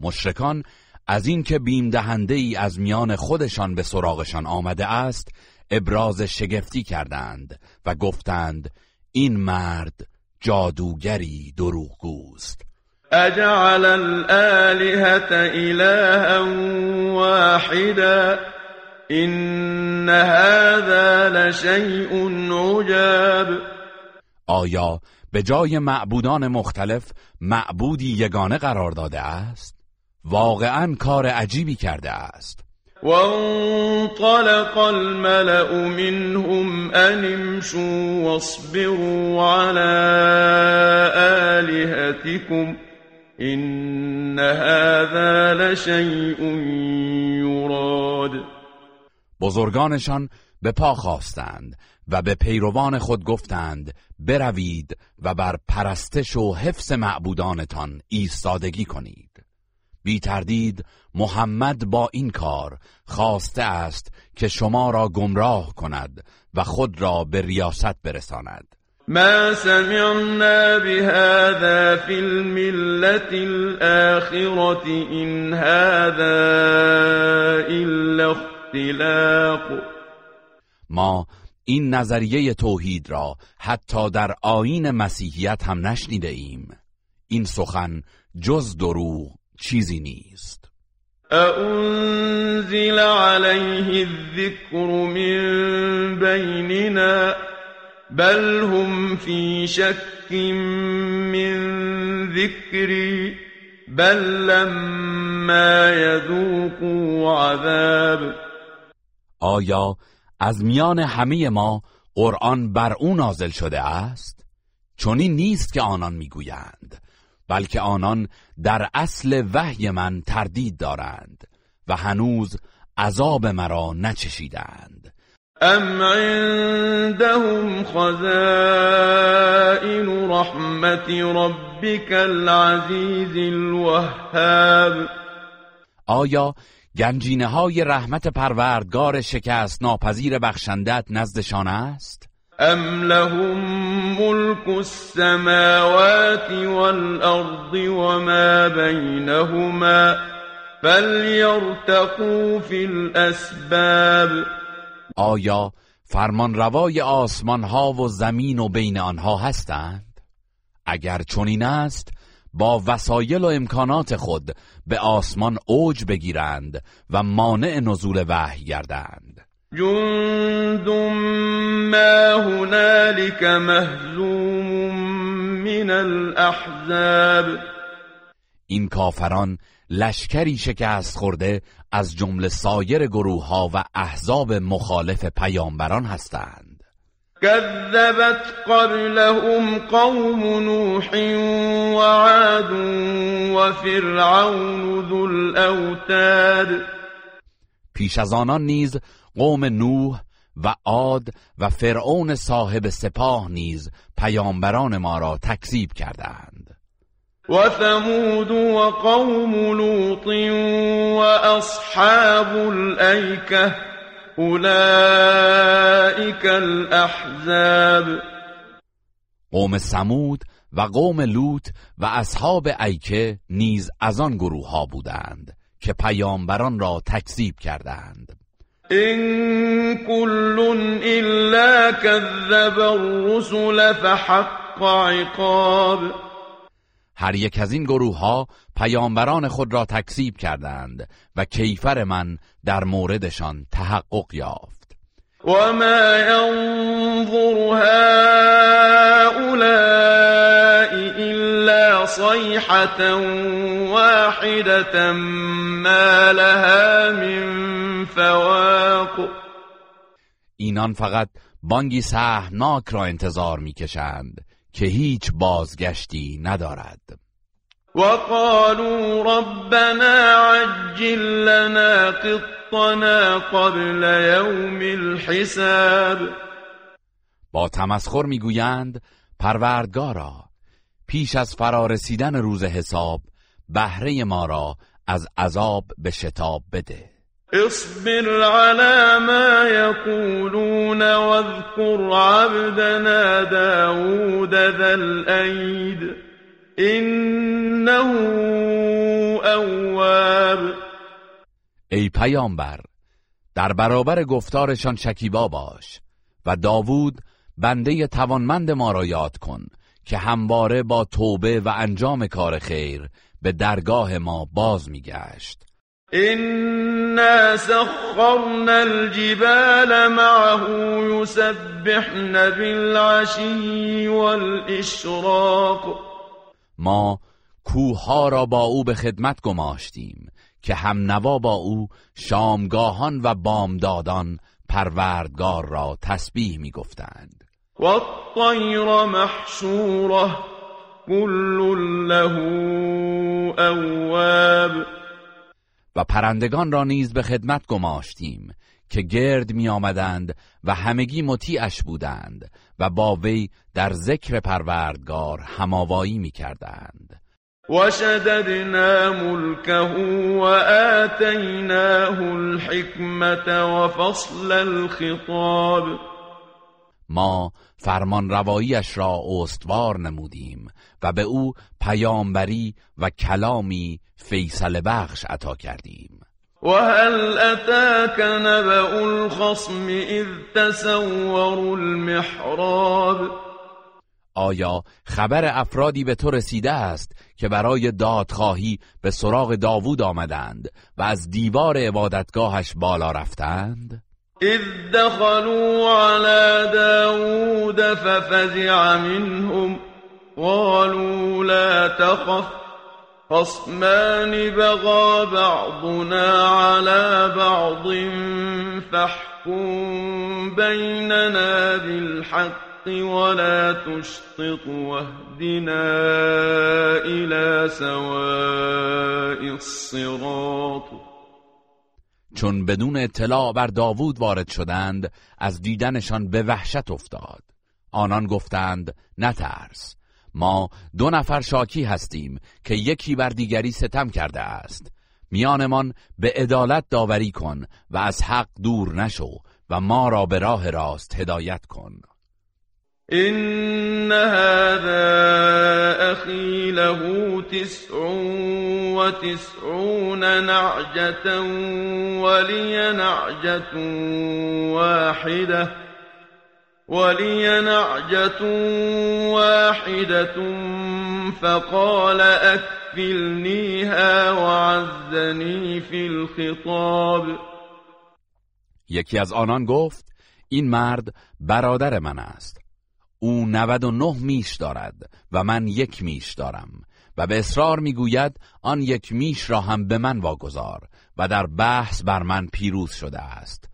مشرکان از اینکه بیم دهنده ای از میان خودشان به سراغشان آمده است ابراز شگفتی کردند و گفتند این مرد جادوگری دروغگوست. اجعل الالهة الها واحدا. این هذا لشیء عجاب. آیا به جای معبودان مختلف معبودی یگانه قرار داده است؟ واقعا کار عجیبی کرده است. وانطلق الملأ منهم أن امشوا واصبروا على آلهتكم إن هذا لشيء يراد. بزرگانشان به پا خواستند و به پیروان خود گفتند بروید و بر پرستش و حفظ معبودانتان ایستادگی کنید. بی تردید محمد با این کار خواسته است که شما را گمراه کند و خود را به ریاست برساند. ما سمعنا بهذا في الملة الآخرة إن هذا إلا اختلاق. ما این نظریه توحید را حتی در آین مسیحیت هم نشنیده ایم. این سخن جز دروغ چیزی نیست. أأنزل عليه الذكر من بيننا؟ بل هم في شك من ذكري. بل لما يذوقوا عذاب آیا از میان همه ما قرآن بر او نازل شده است؟ چنین نیست که آنان می‌گویند بلکه آنان در اصل وحی من تردید دارند و هنوز عذاب مرا نچشیدند. ام عندهم خزائن رحمت ربك العزیز الوهاب. آیا گنجینه های رحمت پروردگار شکست ناپذیر بخشندت نزدشان است؟ ام لهم ملك السماوات والأرض وما بينهما فليرتقوا في الأسباب آیا فرمان روای آسمان ها و زمین و بین آنها هستند؟ اگر چنین است با وسایل و امکانات خود به آسمان اوج بگیرند و مانع نزول وحی گردند. جند ما هنالك مهزوم من الاحزاب. این کافران لشکری شکست خورده از جمله سایر گروه ها و احزاب مخالف پیامبران هستند. كذبت قبلهم قوم نوح وعاد وفرعون ذو الاوتاد پیش از آنان نیز قوم نوح و عاد و فرعون صاحب سپاه نیز پیامبران ما را تکذیب کردند. و ثمود و قوم لوط و اصحاب الایکه اولئک الاحزاب قوم سمود و قوم لوط و اصحاب ایکه نیز از آن گروه ها بودند که پیامبران را تکذیب کردند. إن كل إلا كذب الرسل فحق عقاب. هر یک از این گروه ها پیامبران خود را تکذیب کردند و کیفر من در موردشان تحقق یافت. و ما ينظر هؤلاء إلا صيحة واحدة ما لها من فواق. اینان فقط بانگی سهناک را انتظار می‌کشند که هیچ بازگشتی ندارد. وقالوا ربنا عجل لنا قطنا قبل يوم الحساب. با تمسخر می‌گویند پروردگارا پیش از فرارسیدن روز حساب بهره ما را از عذاب به شتاب بده. اصبر على ما يقولون واذكر عبدنا داود ذا الأيد. إنه أواب. ای پیامبر در برابر گفتارشان شکیبا باش و داوود بنده توانمند ما را یاد کن که همواره با توبه و انجام کار خیر به درگاه ما باز میگشت. إنا سخرنا الجبال معه يسبحن بالعشي والإشراق. ما کوه را با او به خدمت گماشتیم که هم نوا با او شامگاهان و بامدادان پروردگار را تسبیح می گفتند والطير محشوره كل له اواب. و پرندگان را نیز به خدمت گماشتیم که گرد می آمدند و همگی مطیعش بودند و با وی در ذکر پروردگار هماوایی می کردند وشددنا ملكه وآتيناه الحكمة وفصل الخطاب ما فرمان رواییش را استوار نمودیم و به او پیامبری و کلامی فیصل بخش عطا کردیم. وهل أتاك نبأ الخصم إذ تسوروا المحراب آیا خبر افرادی به تو رسیده است که برای دادخواهی به سراغ داوود آمدند و از دیوار عبادتگاهش بالا رفتند؟ إذ دخلوا على داود ففزع منهم قالوا لا تخف خصمان بغى بعضنا على بعض فاحكم بيننا بالحق ولا تشطط واهدنا إلى سواء الصراط. چون بدون اطلاع بر داوود وارد شدند از دیدنشان به وحشت افتاد. آنان گفتند نترس. ما دو نفر شاکی هستیم که یکی بر دیگری ستم کرده است. میانمان به عدالت داوری کن و از حق دور نشو و ما را به راه راست هدایت کن. إن هذا أخي له تسع وتسعون نعجة ولي نعجة واحدة. ولي نعجة واحدة فقال أكفلنيها وعزني في الخطاب یکی از آنان گفت این مرد برادر من است. او 99 میش دارد و من یک میش دارم و به اصرار می‌گوید آن یک میش را هم به من واگذار و در بحث بر من پیروز شده است.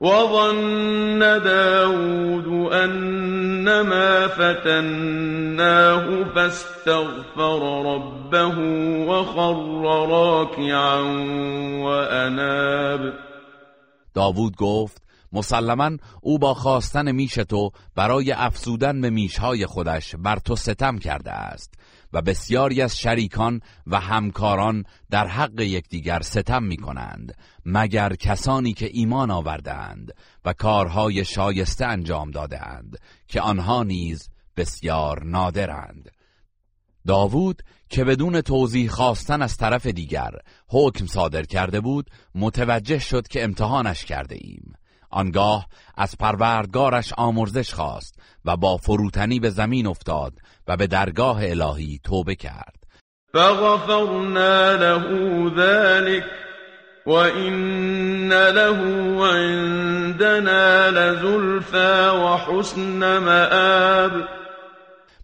وظن داود أنما فتناه فاستغفر ربه وخر راكعا وأناب. داوود گفت مسلما او با خواستن میش تو برای افزودن به میشهای خودش بر تو ستم کرده است. و بسیاری از شریکان و همکاران در حق یکدیگر ستم می کنند مگر کسانی که ایمان آوردند و کارهای شایسته انجام دادهاند که آنها نیز بسیار نادرند. داوود که بدون توضیح خواستن از طرف دیگر حکم صادر کرده بود متوجه شد که امتحانش کرده ایم. آنگاه از پروردگارش آمرزش خواست و با فروتنی به زمین افتاد و به درگاه الهی توبه کرد. فغفرنا له ذلك وإن له عندنا لزلفا وحسن مآب.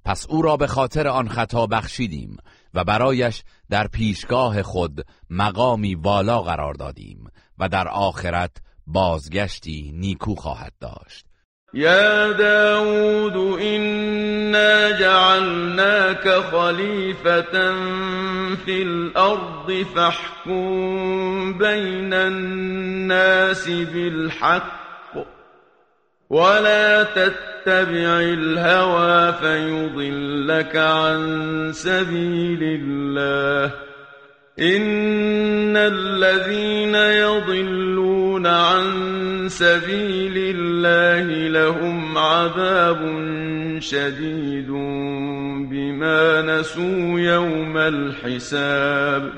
پس او را به خاطر آن خطا بخشیدیم و برایش در پیشگاه خود مقامی والا قرار دادیم و در آخرت بازگشتی نیکو خواهد داشت. يا داود إنا جعلناك خليفة في الأرض فاحكم بين الناس بالحق ولا تتبع الهوى فيضلك عن سبيل الله إن الذين عن سبيل الله لهم عذاب شديد بما نسوا يوم الحساب.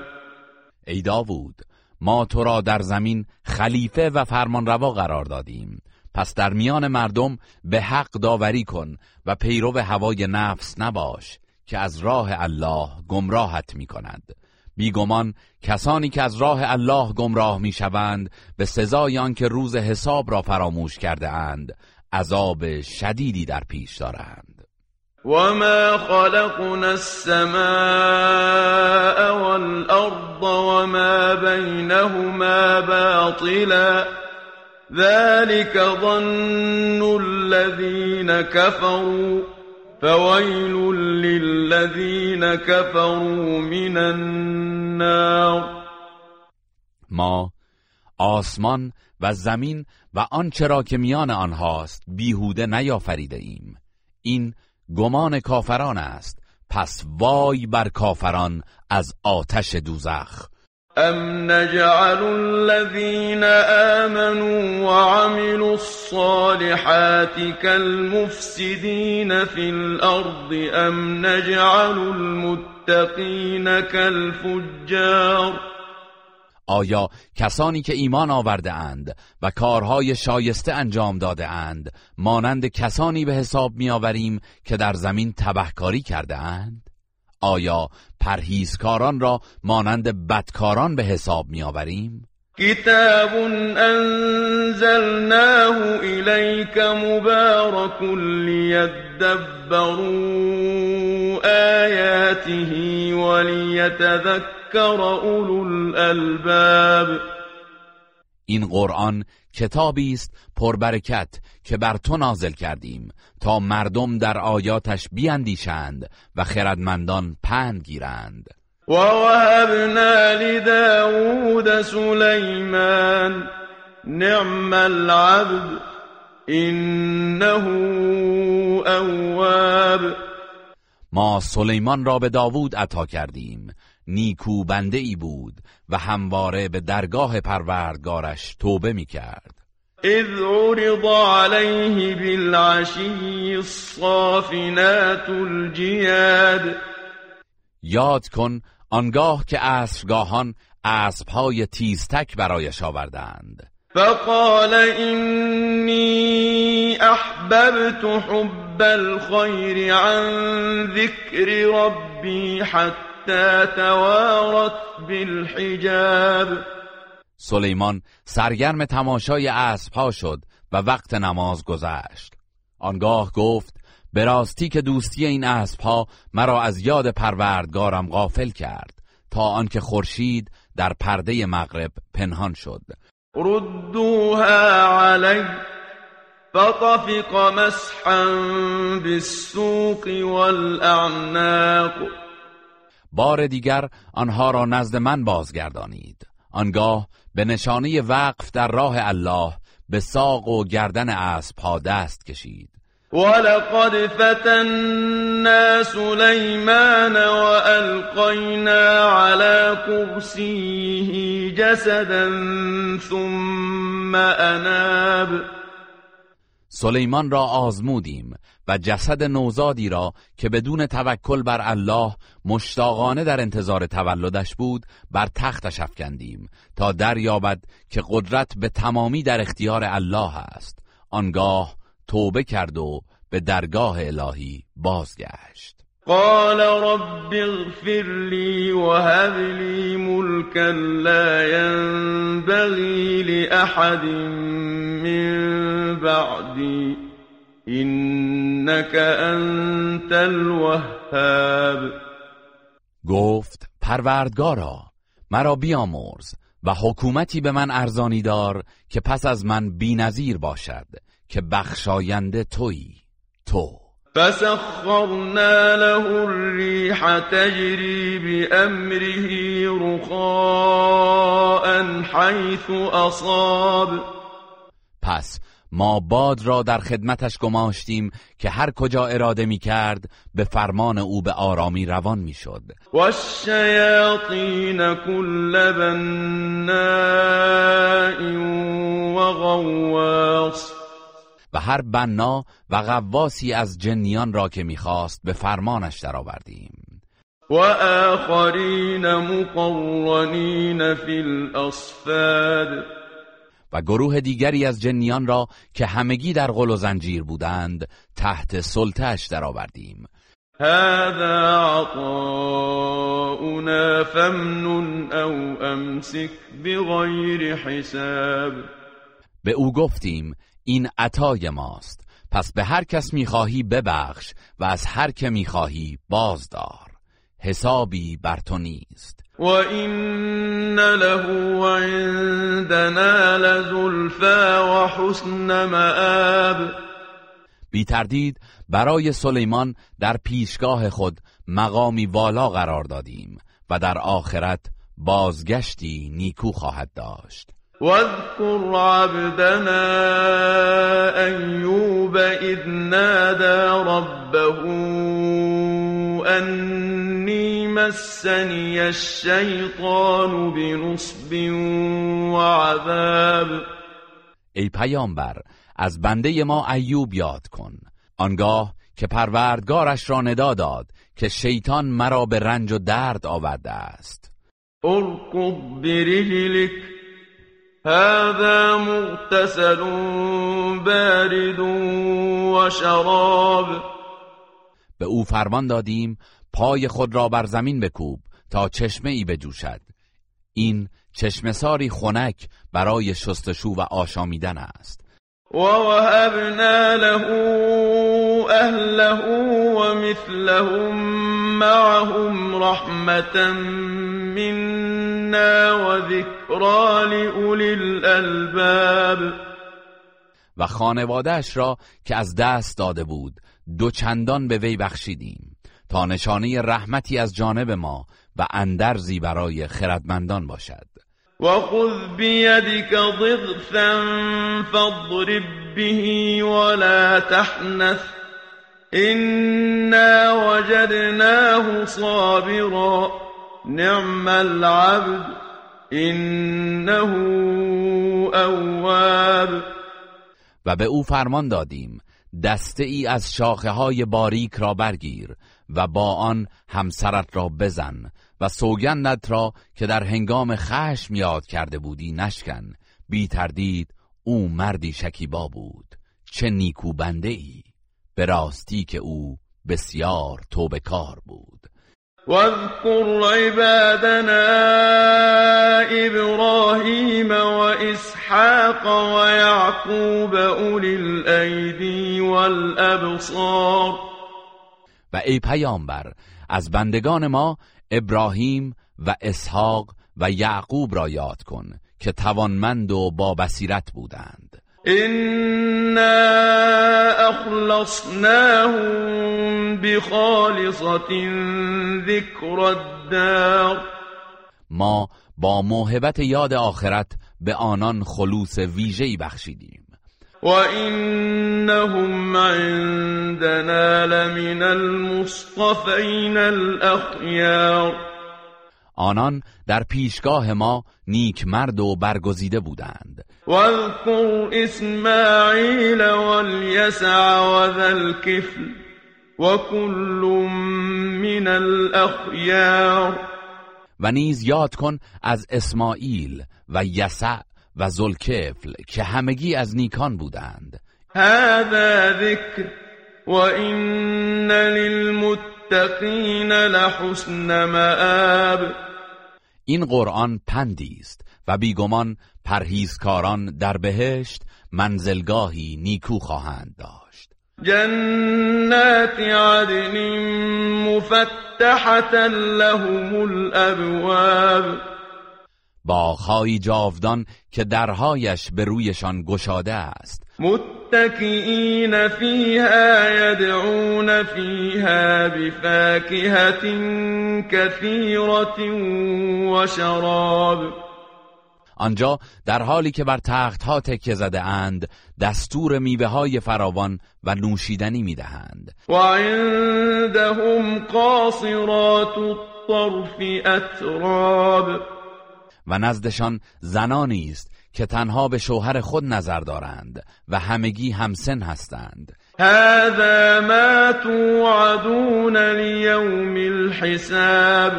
ای داوود ما تو را در زمین خلیفه و فرمانروا قرار دادیم. پس در میان مردم به حق داوری کن و پیرو هوای نفس نباش که از راه الله گمراهت می کند بیگمان کسانی که از راه الله گمراه می شوند به سزای آنکه روز حساب را فراموش کرده اند عذاب شدیدی در پیش دارند. وما خلقنا السماء والأرض وما بينهما باطلا ذلك ظن الذين كفروا فويل للذين كفروا من النار ما آسمان و زمین و آنچه را که میان آنهاست بیهوده نیافریده ایم این گمان کافران است. پس وای بر کافران از آتش دوزخ. أم نجعل الذين آمنوا وعملوا الصالحات كالمفسدين في الأرض أم نجعل المتقين كالفجار آیا کسانی که ایمان آورده اند و کارهای شایسته انجام داده اند مانند کسانی به حساب میآوریم که در زمین تبهکاری کرده اند؟ آیا پرهیزکاران را مانند بدکاران به حساب میآوریم؟ کتاب انزلناه الیک مبارک لیدبروا آیاته ولیتذکر اولو الالباب. این قرآن کتابی است پربرکت که بر تو نازل کردیم تا مردم در آیاتش بیاندیشند و خردمندان پند گیرند. و وهبنا لداود سلیمان نعم العبد انه اواب ما سلیمان را به داوود عطا کردیم. نیکو بنده ای بود و همواره به درگاه پروردگارش توبه می کرد اذ عرض عليه بالعشی الصافنات الجیاد. یاد کن آنگاه که عصرگاهان اسبهای تیزتک برایش آوردند. فقال اینی احببت حب الخیر عن ذکر ربی حتی توارت بالحجاب. سلیمان سرگرم تماشای اسبها شد و وقت نماز گذشت. آنگاه گفت به راستی که دوستی این اسبها مرا از یاد پروردگارم غافل کرد تا آنکه خورشید در پرده مغرب پنهان شد. ردوها علی فطفق مسحا بالسوق والاعناق بار دیگر آنها را نزد من بازگردانید. آنگاه به نشانه وقف در راه الله به ساق و گردن اسبها دست کشید. ولقد فتنا سلیمان والقینا على کرسیه جسدا ثم اناب. سلیمان را آزمودیم و جسد نوزادی را که بدون توکل بر الله مشتاقانه در انتظار تولدش بود بر تختش افکندیم تا دریابد که قدرت به تمامی در اختیار الله است. آنگاه توبه کرد و به درگاه الهی بازگشت. قال رب اغفر لي وهب لي ملكا لا ينبغي لأحد من بعدي إنك أنت الوهاب. گفت پروردگارا مرا بیامرز و حکومتی به من ارزانی دار که پس از من بینظیر باشد که بخشاینده تویی تو. فسخرنا له الريح تجري بأمره رخاء حيث أصاب. پس ما باد را در خدمتش گماشتیم که هر کجا اراده می کرد به فرمان او به آرامی روان می شد و الشیاطین کل بناء و غواص. و هر بنا و غواسی از جنیان را که می‌خواست به فرمانش درآوردیم. و آخرین مقرنین فی الاصفاد و گروه دیگری از جنیان را که همگی در غل و زنجیر بودند تحت سلطهش درآوردیم. هذا عطاؤنا فمنن او امسک بغیر حساب. به او گفتیم این عطای ماست. پس به هر کس می‌خواهی ببخش و از هر که می‌خواهی بازدار. حسابی بر تو نیست. و این له عندنا لزلفا و حسن مآب. بی تردید برای سلیمان در پیشگاه خود مقامی والا قرار دادیم و در آخرت بازگشتی نیکو خواهد داشت. واذكر عبدنا أيوب إذ نادى ربه أني مسني الشيطان بنصب وعذاب. ای پیامبر از بنده ما ایوب یاد کن. آنگاه که پروردگارش را ندا داد که شیطان مرا به رنج و درد آورده است. ارکض برجلک هذا مغتسل بارد و شراب. به او فرمان دادیم پای خود را بر زمین بکوب تا چشمه ای بجوشد. این چشمساری خنک برای شستشو و آشامیدن است. و وهبنا له اهله و مثلهم معهم رحمتا منا و ذکرا لأولی الالباب و خانوادهش را که از دست داده بود دو چندان به وی بخشیدیم. تا نشانه رحمتی از جانب ما و اندرزی برای خردمندان باشد. و خذ بیدک ضغثا فاضرب به ولا تحنث إنا وجدناه صابرا نعم العبد إنه اواب و به او فرمان دادیم دسته ای از شاخه های باریک را برگیر و با آن همسرت را بزن و سوگندت را که در هنگام خشم یاد کرده بودی نشکن. بی تردید او مردی شکیبا بود. چه نیکو بنده ای. به راستی که او بسیار توبه کار بود. واذكر عبادنا ابراهیم و اسحاق و یعقوب اولی الایدی والابصار. و ای پیامبر از بندگان ما ابراهیم و اسحاق و یعقوب را یاد کن که توانمند و با بصیرت بودند. إنا أخلصناهم بخالصة ذكر الدار. ما با موهبت یاد آخرت به آنان خلوص ویژه‌ای بخشیدیم. و انهم عندنا لمن المصطفین الاخیار آنان در پیشگاه ما نیک مرد و برگزیده بودند. واذكر اسماعیل والیسع وذا الكفل وكل من الاخیار و نیز یاد کن از اسماعیل و یسع و زلکفل که همگی از نیکان بودند. هذا ذکر و این للمتقین لحسن مآب. این قرآن پندی است و بیگمان پرهیزکاران در بهشت منزلگاهی نیکو خواهند داشت. جنات عدن مفتحة لهم الابواب باغهایی جاودان که درهایش به رویشان گشاده است. متكئين فيها يدعون فيها بفاكهة كثيرة وشراب آنجا در حالی که بر تخت ها تکه زده اند دستور میوه های فراوان و نوشیدنی می‌دهند. و عندهم قاصرات الطرف اتراب و نزدشان زنانی است که تنها به شوهر خود نظر دارند و همگی همسن هستند. هذا ما توعدون لیوم الحساب.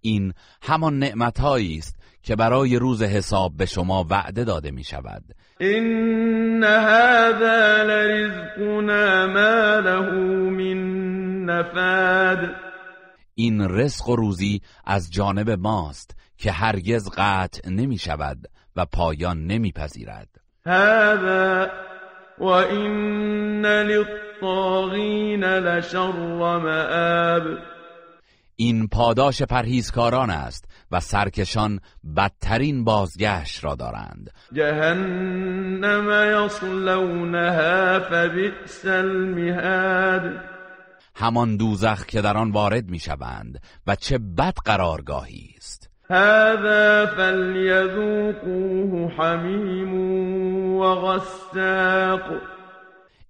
این همان نعمتهایی است که برای روز حساب به شما وعده داده می شود این هذا لرزقنا ما له من نفاد. این رزق و روزی از جانب ماست که هرگز قطع نمی شود و پایان نمی پذیرد هذا و این للطاغین لشر مآب. این پاداش پرهیزکاران است و سرکشان بدترین بازگشت را دارند. جهنم یصلونها فبئس المهاد. همان دوزخ که در آن وارد می‌شوند و چه بد قرارگاهی هذا فلیذوقوه حمیم و غساق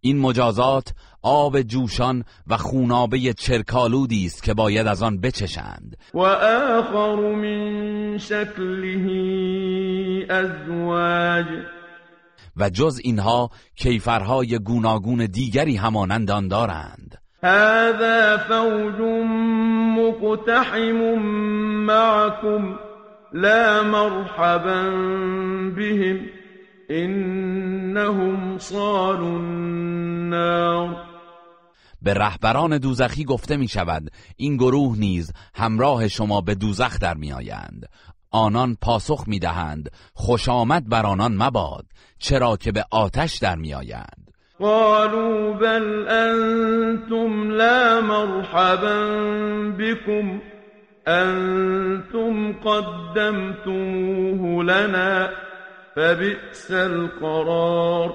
این مجازات آب جوشان و خونابه چرکالودی است که باید از آن بچشند. و آخر من شکله ازواج. و جز اینها کیفرهای گوناگون دیگری همانند آن دارند. هذا فوج مقتحم معكم لا مرحبا بهم انهم صالوا النار به رهبران دوزخی گفته می شود این گروه نیز همراه شما به دوزخ در می آیند. آنان پاسخ می دهند خوش آمد بر آنان مباد چرا که به آتش در می آیند قالوا بل انتم لا مرحبا بكم. انتم قدمتموه لنا فبئس القرار.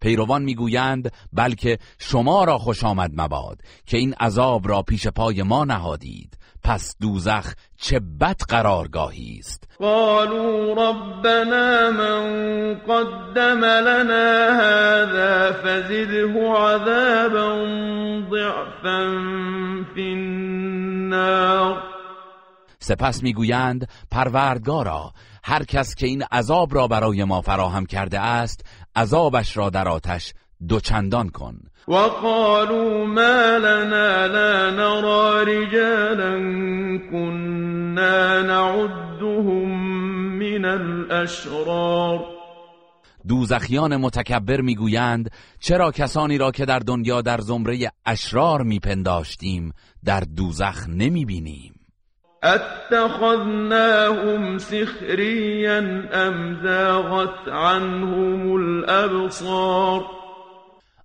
پیروان می‌گویند بلکه شما را خوش آمد مباد که این عذاب را پیش پای ما نهادید. پس دوزخ چه بد قرارگاهی است؟ قالوا ربنا من قدم لنا هذا فزده عذابا ضعفا في النار. سپس می‌گویند پروردگارا هر کس که این عذاب را برای ما فراهم کرده است عذابش را در آتش دوچندان کن. و قالوا ما لنا لا نرى رجالا كنا نعدهم من الاشرار دوزخیان متکبر می‌گویند چرا کسانی را که در دنیا در زمره اشرار میپنداشتیم در دوزخ نمی‌بینیم؟ اتخذناهم سخريا ام زاغت عنهم الابصار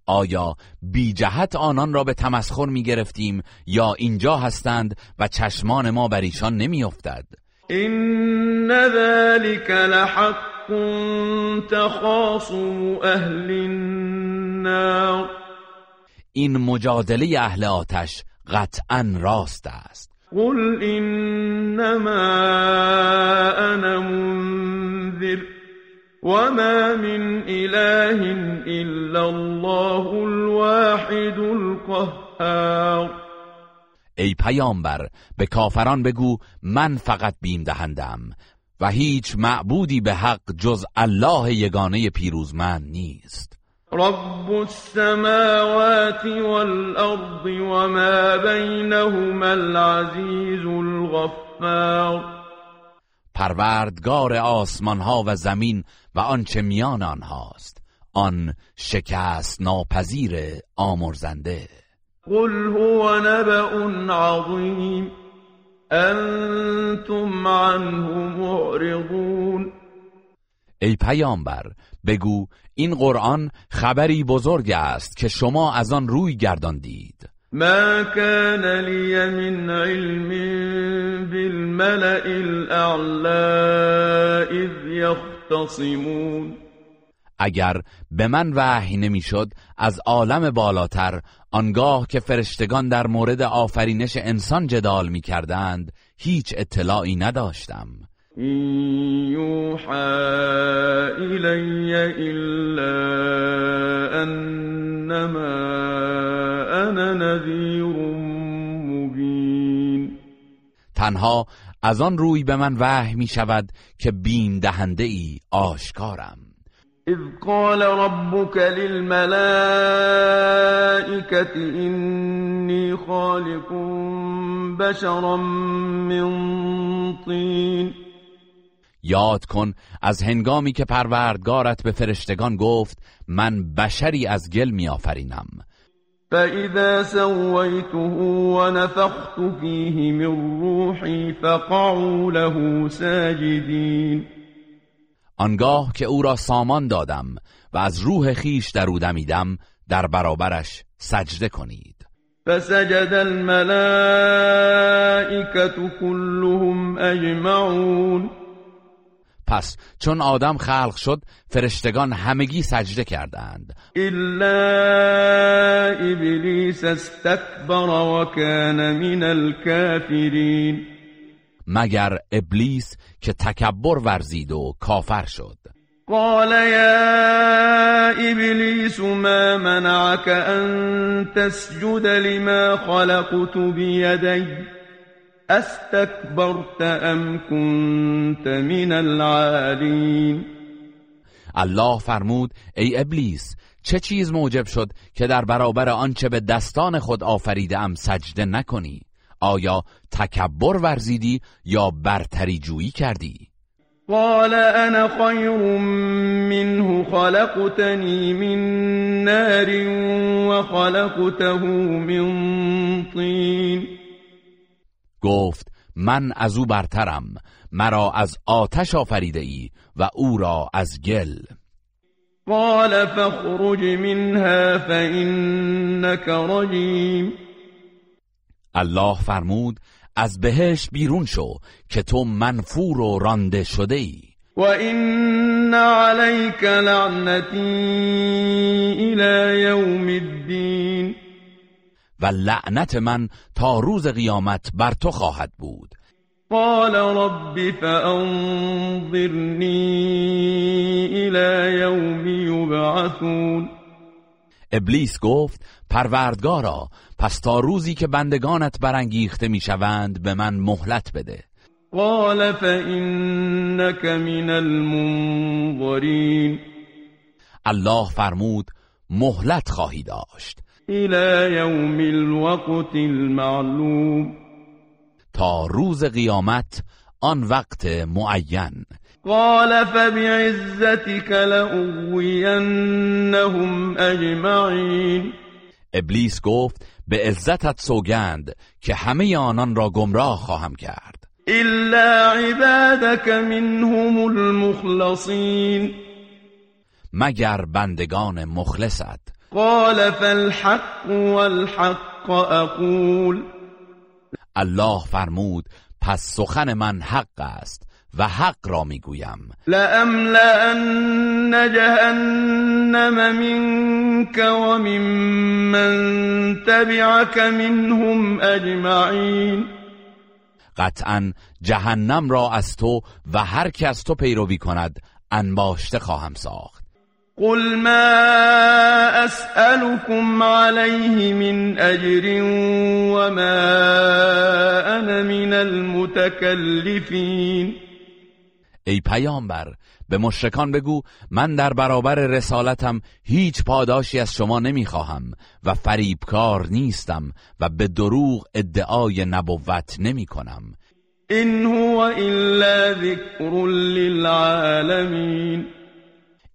آیا بی جهت آنان را به تمسخر می گرفتیم یا اینجا هستند و چشمان ما بر ایشان نمی افتد؟ این ذلك لحق تخاصم اهل النار. این مجادله اهل آتش قطعا راست است. قل انما انا منذر. وما من اله الا الله الواحد القهار. ای پیامبر به کافران بگو من فقط بیم دهندم و هیچ معبودی به حق جز الله یگانه پیروزمند نیست. رب السماوات والأرض وما بينهما العزيز الغفار. پروردگار آسمان ها و زمین و آنچه میان آنهاست. آن شکست ناپذیر آمرزنده. قل هو نبأ عظیم. انتم عنه معرضون. ای پیامبر بگو این قرآن خبری بزرگ است که شما از آن روی گرداندید. ما كان لي من علم بالملأ الأعلى اذ يختصمون اگر به من وحی نمی‌شد از عالم بالاتر آنگاه که فرشتگان در مورد آفرینش انسان جدال می کردند هیچ اطلاعی نداشتم. یوحا الی الا انما انا نذیر مبین تنها از آن روی به من وحی می شود که بین دهنده ای آشکارم. اذ قال ربك للملائكة إني خالق بشرا من طین. یاد کن از هنگامی که پروردگارت به فرشتگان گفت من بشری از گل میآفرینم فإذا سويته ونفخت فيه من روحي فقعوا له ساجدين آنگاه که او را سامان دادم و از روح خیش در او دمیدم در برابرش سجده کنید. فسجد الملائكة كلهم اجمعون پس چون آدم خلق شد فرشتگان همگی سجده کردند. الا ابلیس استکبر و کان من الكافرین مگر ابلیس که تکبر ورزید و کافر شد. قال يا ابلیس ما منعك ان تسجد لما خلقت بيدي؟ استكبرت ام كنت من العالین الله فرمود ای ابلیس چه چیز موجب شد که در برابر آنچه به دستان خود آفریده ام سجده نکنی؟ آیا تکبر ورزیدی یا برتری جویی کردی؟ قال انا خیر منه خلقتنی من نار وخلقته من طین. گفت من از او برترم مرا از آتش آفریده ای و او را از گل. قال فاخرج منها فإنك رجیم. الله فرمود از بهش بیرون شو که تو منفور و رانده شده ای و این علیک لعنتی الى یوم الدین. و لعنت من تا روز قیامت بر تو خواهد بود. قال رب فانظرنی الى یوم یبعثون. ابلیس گفت پروردگارا پس تا روزی که بندگانت برانگیخته می‌شوند به من مهلت بده. قال فانك من المنظرین. الله فرمود مهلت خواهی داشت. الى یوم الوقت المعلوم. تا روز قیامت آن وقت معین. قال فبعزتك لأغوینهم اجمعین ابلیس گفت به عزتت سوگند که همه آنان را گمراه خواهم کرد. الا عبادك منهم المخلصین مگر بندگان مخلصت؟ قال فالحق والحق اقول الله فرمود پس سخن من حق است و حق را می‌گویم. لأملأن جهنم منك ومن من تبعك منهم اجمعین قطعا جهنم را از تو و هر که از تو پیروی کند انباشته خواهم ساخت. قل ما اسألكم عليه من اجر وما انا من المتكلفين ای پیامبر به مشرکان بگو من در برابر رسالتم هیچ پاداشی از شما نمی‌خواهم و فریبکار نیستم و به دروغ ادعای نبوت نمی کنم این هو الا ذکر للعالمین.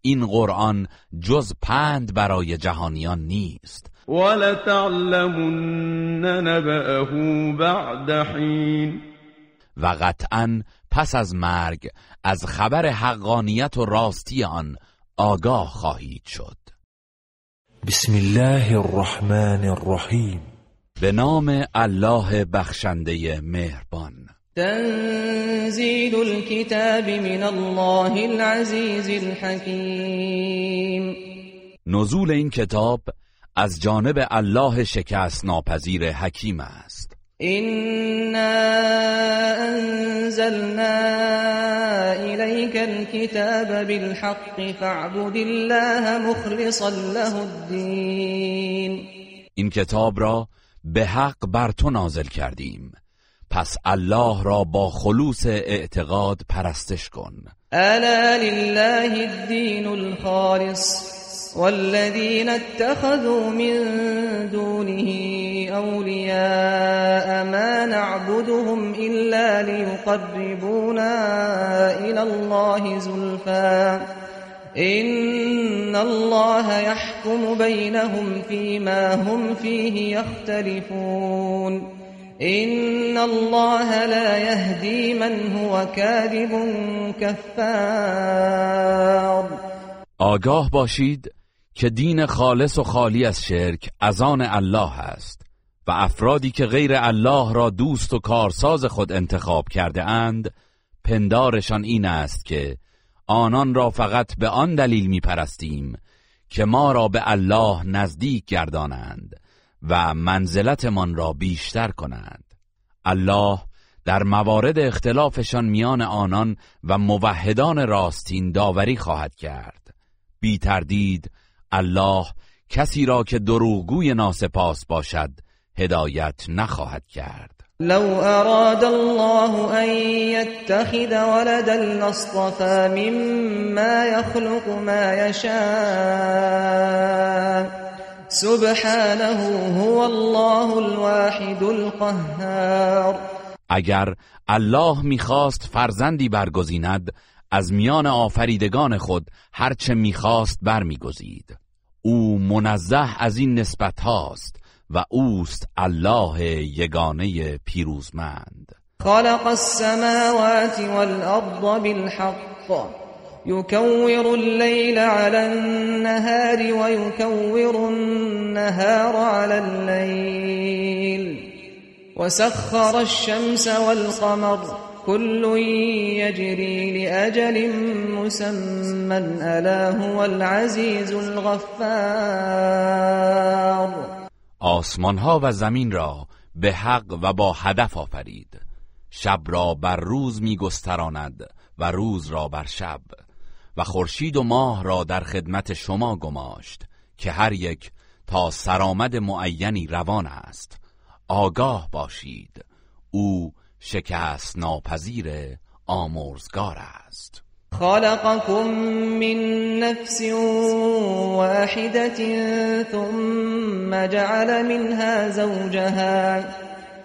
این قرآن جز پند برای جهانیان نیست. ولتعلمن نبأه بعد حین. و قطعا پس از مرگ از خبر حقانیت و راستی آن آگاه خواهید شد. بسم الله الرحمن الرحیم. به نام الله بخشنده مهربان. تنزيل الكتاب من الله العزيز الحكيم. نزول این کتاب از جانب الله شکست ناپذیر حکیم است. إنا أنزلنا إليك الكتاب بالحق فاعبد الله مخلصا له الدين. این کتاب را به حق بر تو نازل کردیم. پس الله را با خلوص اعتقاد پرستش کن. الا لله الدين الخالص والذين اتخذوا من دونه أولياء ما نعبدهم إلا ليقربونا إلى الله زلفا. إن الله يحكم بينهم فيما هم فيه يختلفون إن الله لا يهدي من هو كاذب كفار. آگاه باشید که دین خالص و خالی از شرک از آن الله است و افرادی که غیر الله را دوست و کارساز خود انتخاب کرده اند پندارشان این است که آنان را فقط به آن دلیل می پرستیم که ما را به الله نزدیک گردانند. و منزلتمان را بیشتر کنند. الله در موارد اختلافشان میان آنان و موحدان راستین داوری خواهد کرد. بی تردید الله کسی را که دروغگوی ناسپاس باشد هدایت نخواهد کرد. لو اراد الله ان يتخذ ولدا لاصطفى مما يخلق ما يشاء سبحانه هو الله الواحد القهار. اگر الله می‌خواست فرزندی برگزیند از میان آفریدگان خود هرچه می‌خواست برمیگزید. او منزه از این نسبت هاست و اوست الله یگانه پیروزمند. خلق السماوات والارض بالحق. يكور الليل على النهار ويكور النهار على الليل. وسخر الشمس والقمر كل يجري لأجل مسمى ألا هو العزيز الغفار. آسمان ها و زمین را به حق و با هدف آفرید. شب را بر روز می گستراند و روز را بر شب. و خورشید و ماه را در خدمت شما گماشت که هر یک تا سرآمد معینی روان است. آگاه باشید. او شکست ناپذیر آمرزگار است. خلقكم من نفس واحدة ثم جعل منها زوجها.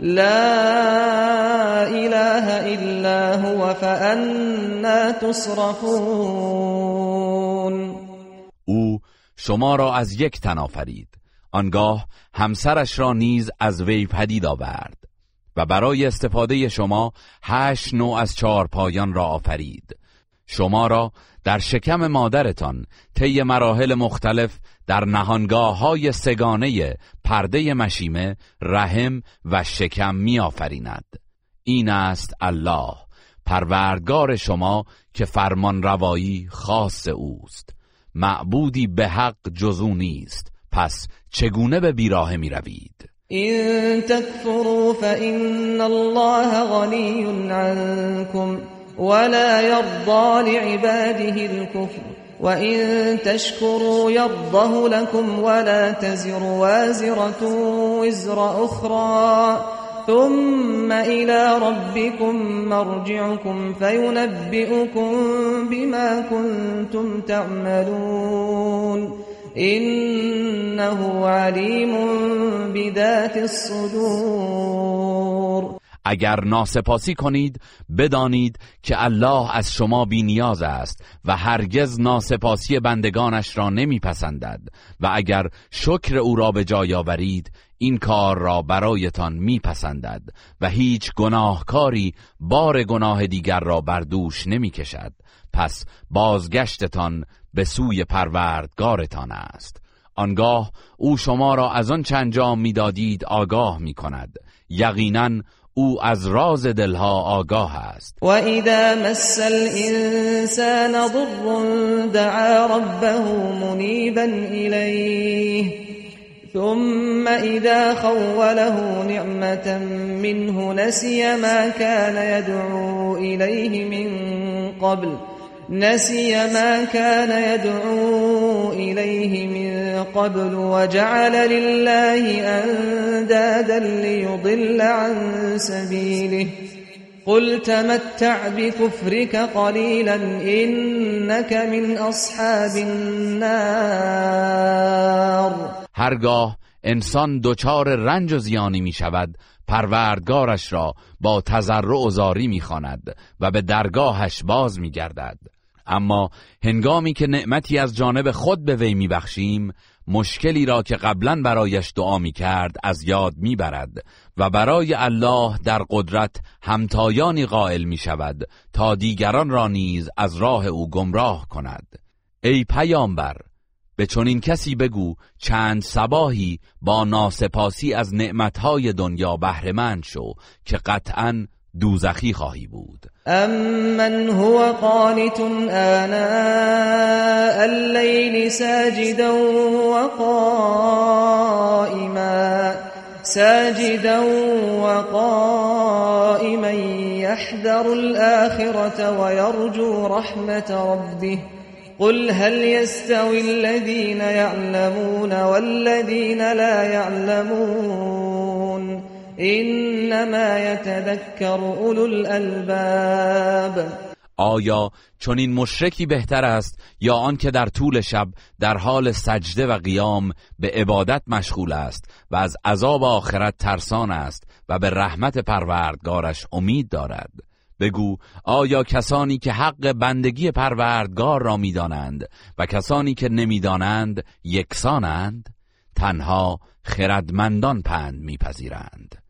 لا إله إلا هو فأنا تصرفون. او شما را از یک تن آفرید. آنگاه همسرش را نیز از وی پدید آورد و برای استفاده شما هشت نوع از چهار پایان را آفرید. شما را در شکم مادرتان طی مراحل مختلف در نهانگاه های سگانه پرده مشیمه رحم و شکم می آفریند. این است الله پروردگار شما که فرمان روایی خاص اوست. معبودی به حق جزو نیست. پس چگونه به بیراه می روید این تکفروا فإن الله غنی عنكم ولا يرضى لعباده الكفر وإن تشكروا يرضه لكم ولا تزر وازرة وزر أخرى ثم إلى ربكم مرجعكم فينبئكم بما كنتم تعملون إنه عليم بذات الصدور اگر ناسپاسی کنید بدانید که الله از شما بی نیاز است و هرگز ناسپاسی بندگانش را نمیپسندد و اگر شکر او را به جای آورید این کار را برایتان میپسندد و هیچ گناهکاری بار گناه دیگر را بر دوش نمی‌کشد. پس بازگشتتان به سوی پروردگارتان است. آنگاه او شما را از آن چنجام می‌دادید آگاه می کند یقینا أو از راز دلها آگاه است. و اذا مس الانسان ضر دعا ربه منیبا الیه ثم اذا خوله نعمة منه نسي ما كان يدعو إليه من قبل نسي ما كان يدعو إليه من قبل وجعل لله أندادا ليضل عن سبيله. قل تمتع بكفرك قليلا إنك من أصحاب النار. هرگاه انسان دچار رنج و زیانی می شود پروردگارش را با تضرع و زاری می و به درگاهش باز می گردد. اما هنگامی که نعمتی از جانب خود به وی میبخشیم مشکلی را که قبلا برایش دعا می کرد از یاد می‌برد و برای الله در قدرت همتایانی قائل می شود تا دیگران را نیز از راه او گمراه کند. ای پیامبر به چنین کسی بگو چند سباهی با ناسپاسی از نعمتهای دنیا بهرهمند شو که قطعا دوزخی خواهی بود. امن هو قانت آناء الليل ساجدا وقائما ساجدا وقائما يحذر الآخرة ويرجو رحمة ربه. قل هل يستوي الذين يعلمون والذين لا يعلمون انما يتذكر اولو الالباب آیا چون این مشرکی بهتر است یا آنکه در طول شب در حال سجده و قیام به عبادت مشغول است و از عذاب آخرت ترسان است و به رحمت پروردگارش امید دارد؟ بگو آیا کسانی که حق بندگی پروردگار را می‌دانند و کسانی که نمی‌دانند یکسانند؟ تنها خردمندان پند میپذیرند.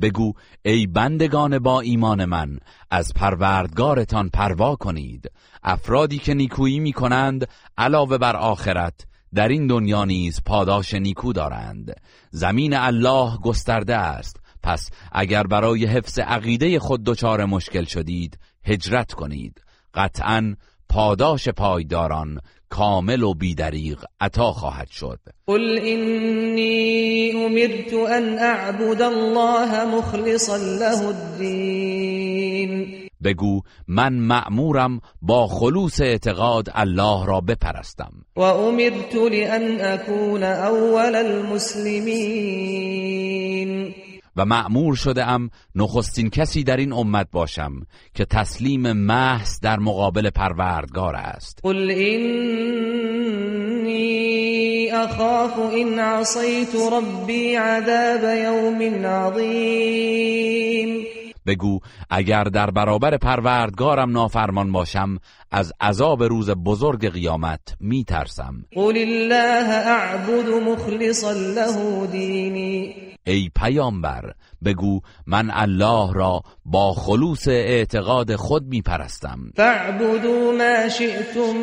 بگو ای بندگان با ایمان من از پروردگارتان پروا کنید. افرادی که نیکویی می کنند علاوه بر آخرت در این دنیا نیز پاداش نیکو دارند. زمین الله گسترده است. پس اگر برای حفظ عقیده خود دچار مشکل شدید هجرت کنید. قطعا پاداش پایداران کامل و بیدریغ عطا خواهد شد. قل اینی امرت ان اعبد الله مخلصا له الدین بگو من مأمورم با خلوص اعتقاد الله را بپرستم. و امرت لان اكون اول المسلمین و معمور شده ام نخستین کسی در این امت باشم که تسلیم محض در مقابل پروردگار است. قل اینی اخاف ان عصیت ربی عذاب یوم عظیم بگو اگر در برابر پروردگارم نافرمان باشم از عذاب روز بزرگ قیامت می ترسم قل الله اعبد مخلصا له دینی. ای پیامبر بگو من الله را با خلوص اعتقاد خود می پرستم فاعبدوا ما شئتم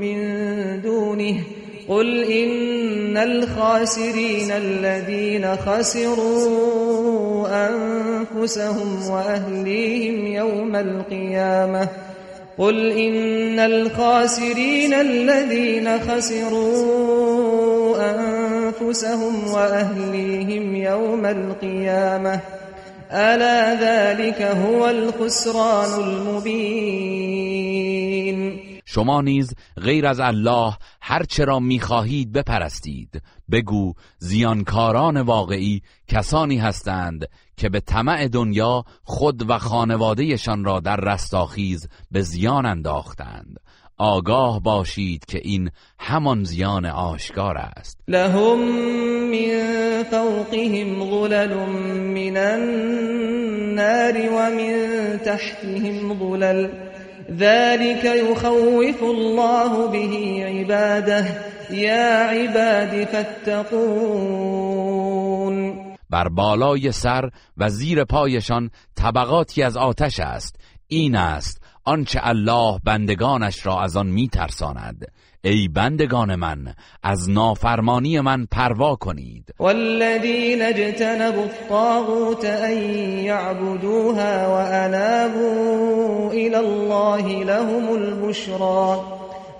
من دونه. قل إن الخاسرين الذين خسروا أنفسهم وأهليهم يوم القيامة قل إن الخاسرين الذين خسروا أنفسهم وأهليهم يوم القيامة ألا ذلك هو الخسران المبين شما نیز غیر از الله هر چرا می‌خواهید بپرستید. بگو زیانکاران واقعی کسانی هستند که به طمع دنیا خود و خانوادهشان را در رستاخیز به زیان انداختند. آگاه باشید که این همان زیان آشکار است. لهم من فوقهم ظلل من النار ومن تحتهم ظلل. ذلك يخوف الله به عباده. یا عباد فاتقون. بر بالای سر و زیر پایشان طبقاتی از آتش است. این است آنچه الله بندگانش را از آن میترساند. ای بندگان من از نافرمانی من پروا کنید. والذین اجتنبوا الطاغوت ان یعبدوها وانابوا الى الله لهم البشرا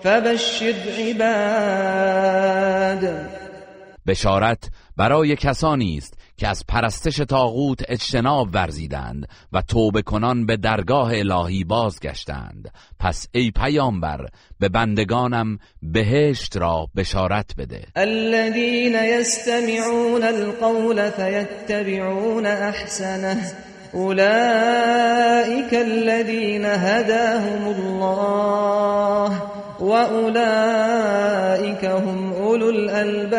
فبشر عباد. بشارت برای کسانی است که از پرستش تاغوت اجتناب ورزیدند و توبه کنان به درگاه الهی بازگشتند. پس ای پیامبر به بندگانم بهشت را بشارت بده. الذين يستمعون القول فيتبعون احسنه اولئك الذين هداهم الله واولئك هم اولو الالباب.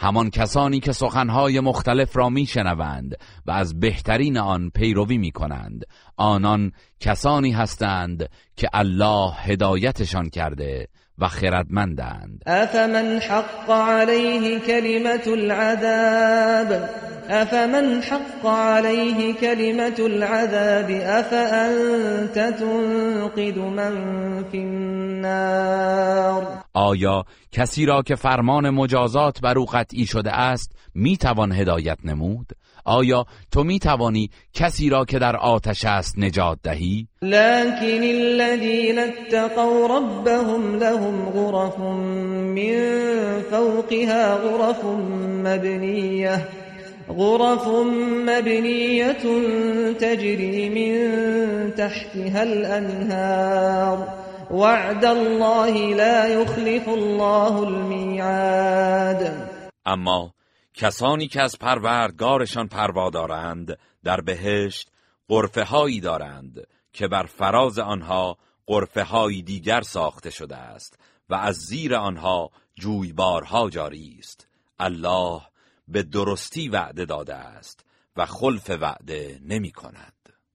همان کسانی که سخنهای مختلف را میشنوند و از بهترین آن پیروی می کنند آنان کسانی هستند که الله هدایتشان کرده و خردمندند. افمن حق علیه کلمت العذاب؟ افمن حق علیه کلمت العذاب؟ افانت تنقذ من فی النار؟ آیا کسی را که فرمان مجازات بر او قطعی شده است می‌توان هدایت نمود؟ آیا تو می توانی کسی را که در آتش است نجات دهی؟ لكن الذين اتقوا ربهم لهم غرف من فوقها غرف مبنيه غرف مبنية تجري من تحتها الأنهار. وعد الله لا يخلف الله الميعاد. اما کسانی که از پروردگارشان پروا دارند در بهشت قرفه هایی دارند که بر فراز آنها قرفه هایی دیگر ساخته شده است و از زیر آنها جویبارها جاری است. الله به درستی وعده داده است و خلف وعده نمی کند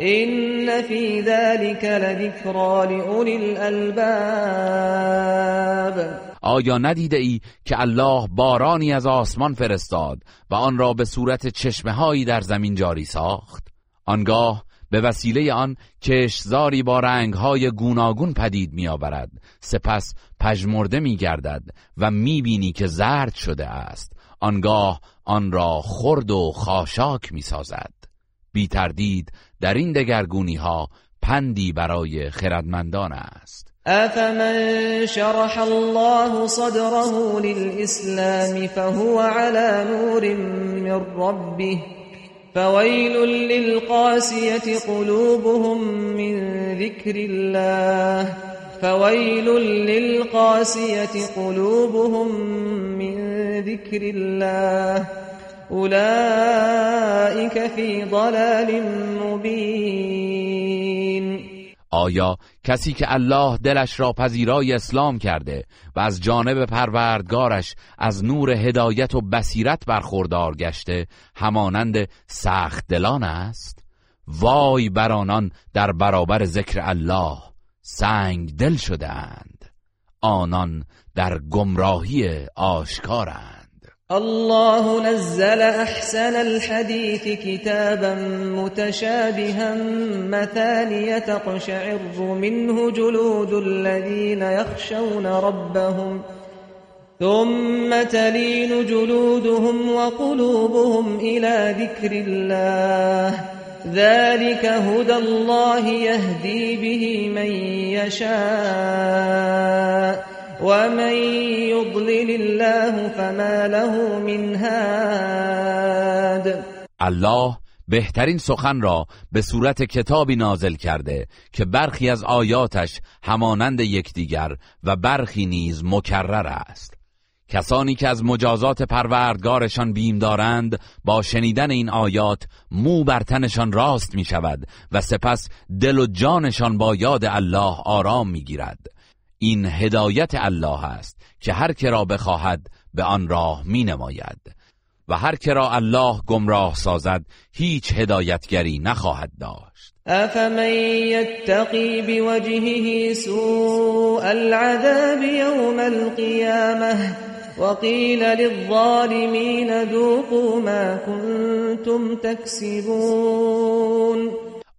این فی ذلك لذکرا لأولی الالباب آیا ندیده ای که الله بارانی از آسمان فرستاد و آن را به صورت چشمه هایی در زمین جاری ساخت؟ آنگاه به وسیله آن کشزاری با رنگهای گوناگون پدید میآورد. سپس پژمرده میگردد و می‌بینی که زرد شده است. آنگاه آن را خرد و خاشاک می‌سازد. بی تردید در این دگرگونی ها پندی برای خردمندان است. افمن شرح الله صدره للإسلام فهو على نور من ربه فويل للقاسية قلوبهم من ذكر الله فويل للقاسية قلوبهم من ذكر الله اولئك فی ضلال مبین آیا کسی که الله دلش را پذیرای اسلام کرده و از جانب پروردگارش از نور هدایت و بصیرت برخوردار گشته همانند سخت دلان است؟ وای بر آنان در برابر ذکر الله سنگ دل شده اند آنان در گمراهی آشکارند. الله نزل أحسن الحديث كتابا متشابها مثانية تقشعر منه جلود الذين يخشون ربهم ثم تلين جلودهم وقلوبهم إلى ذكر الله ذلك هدى الله يهدي به من يشاء ومن يضلل الله فما له من هاد الله بهترین سخن را به صورت کتابی نازل کرده که برخی از آیاتش همانند یکدیگر و برخی نیز مکرر است. کسانی که از مجازات پروردگارشان بیم دارند با شنیدن این آیات مو بر تنشان راست می شود و سپس دل و جانشان با یاد الله آرام می گیرد این هدایت الله است که هر که را بخواهد به آن راه می نماید و هر که را الله گمراه سازد هیچ هدایتگری نخواهد داشت. افمن یتقی بوجهه سوء العذاب یوم القیامه وقیل للظالمین ذوقوا ما کنتم تکسبون.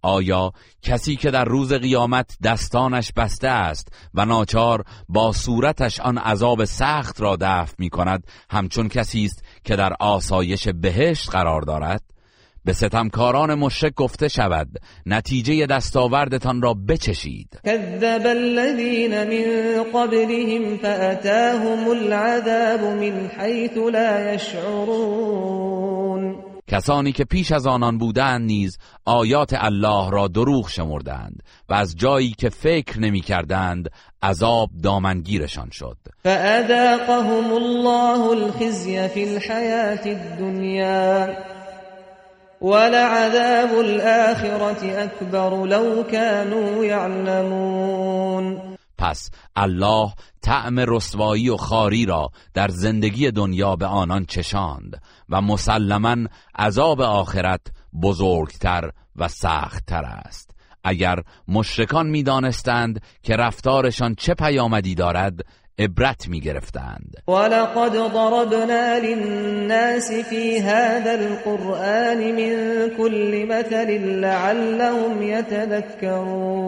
آیا کسی که در روز قیامت دستانش بسته است و ناچار با صورتش آن عذاب سخت را دفع می کند همچون کسی است که در آسایش بهشت قرار دارد؟ به ستمکاران مشرک گفته شود نتیجه دستاوردتان را بچشید. کذب الذین من قبلهم فأتاهم العذاب من حیث لا یشعرون. کسانی که پیش از آنان بودند نیز آیات الله را دروغ شمردند و از جایی که فکر نمی کردند عذاب دامنگیرشان شد. فأذاقهم الله الخزي في الحياة الدنيا ولعذاب الآخرة أكبر لو كانوا يعلمون. پس الله طعم رسوایی و خاری را در زندگی دنیا به آنان چشاند و مسلما عذاب آخرت بزرگتر و سختتر است. اگر مشرکان می‌دانستند که رفتارشان چه پیامدی دارد عبرت می گرفتند ولقد ضربنا للناس في هذا القرآن من كل مثل لعلهم يتذكرون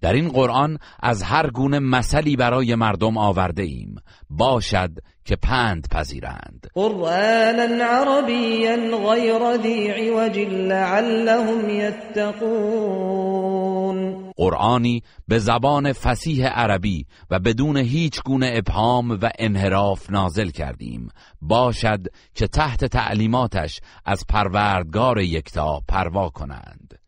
در این قرآن از هر گونه مثلی برای مردم آورده ایم. باشد که پند پذیرند. قرآنا عربیا غیر ذی عوج لعلهم یتقون. قرآنی به زبان فسیح عربی و بدون هیچ گونه ابهام و انحراف نازل کردیم. باشد که تحت تعلیماتش از پروردگار یکتا پروا کنند.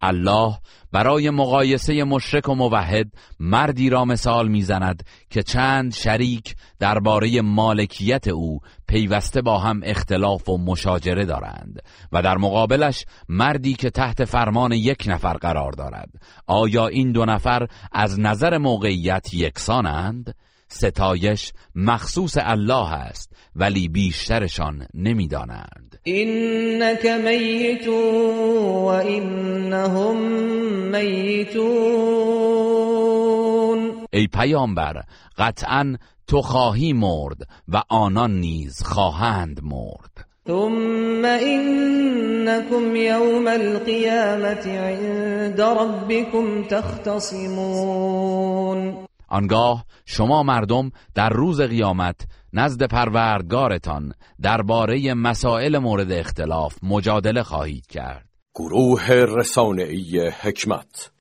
الله برای مقایسه مشرک و موحد مردی را مثال می‌زند که چند شریک درباره مالکیت او پیوسته با هم اختلاف و مشاجره دارند و در مقابلش مردی که تحت فرمان یک نفر قرار دارد آیا این دو نفر از نظر موقعیت یکسانند؟ ستایش مخصوص الله است ولی بیشترشان نمی‌دانند. اینک میت و اینهم میتون ای پیامبر قطعا تو خواهی مرد و آنان نیز خواهند مرد. ثم إنكم يوم القيامة عند ربكم تختصمون. آنگاه شما مردم در روز قیامت نزد پروردگارتان درباره مسائل مورد اختلاف مجادله خواهید کرد. گروه رسانه‌ای حکمت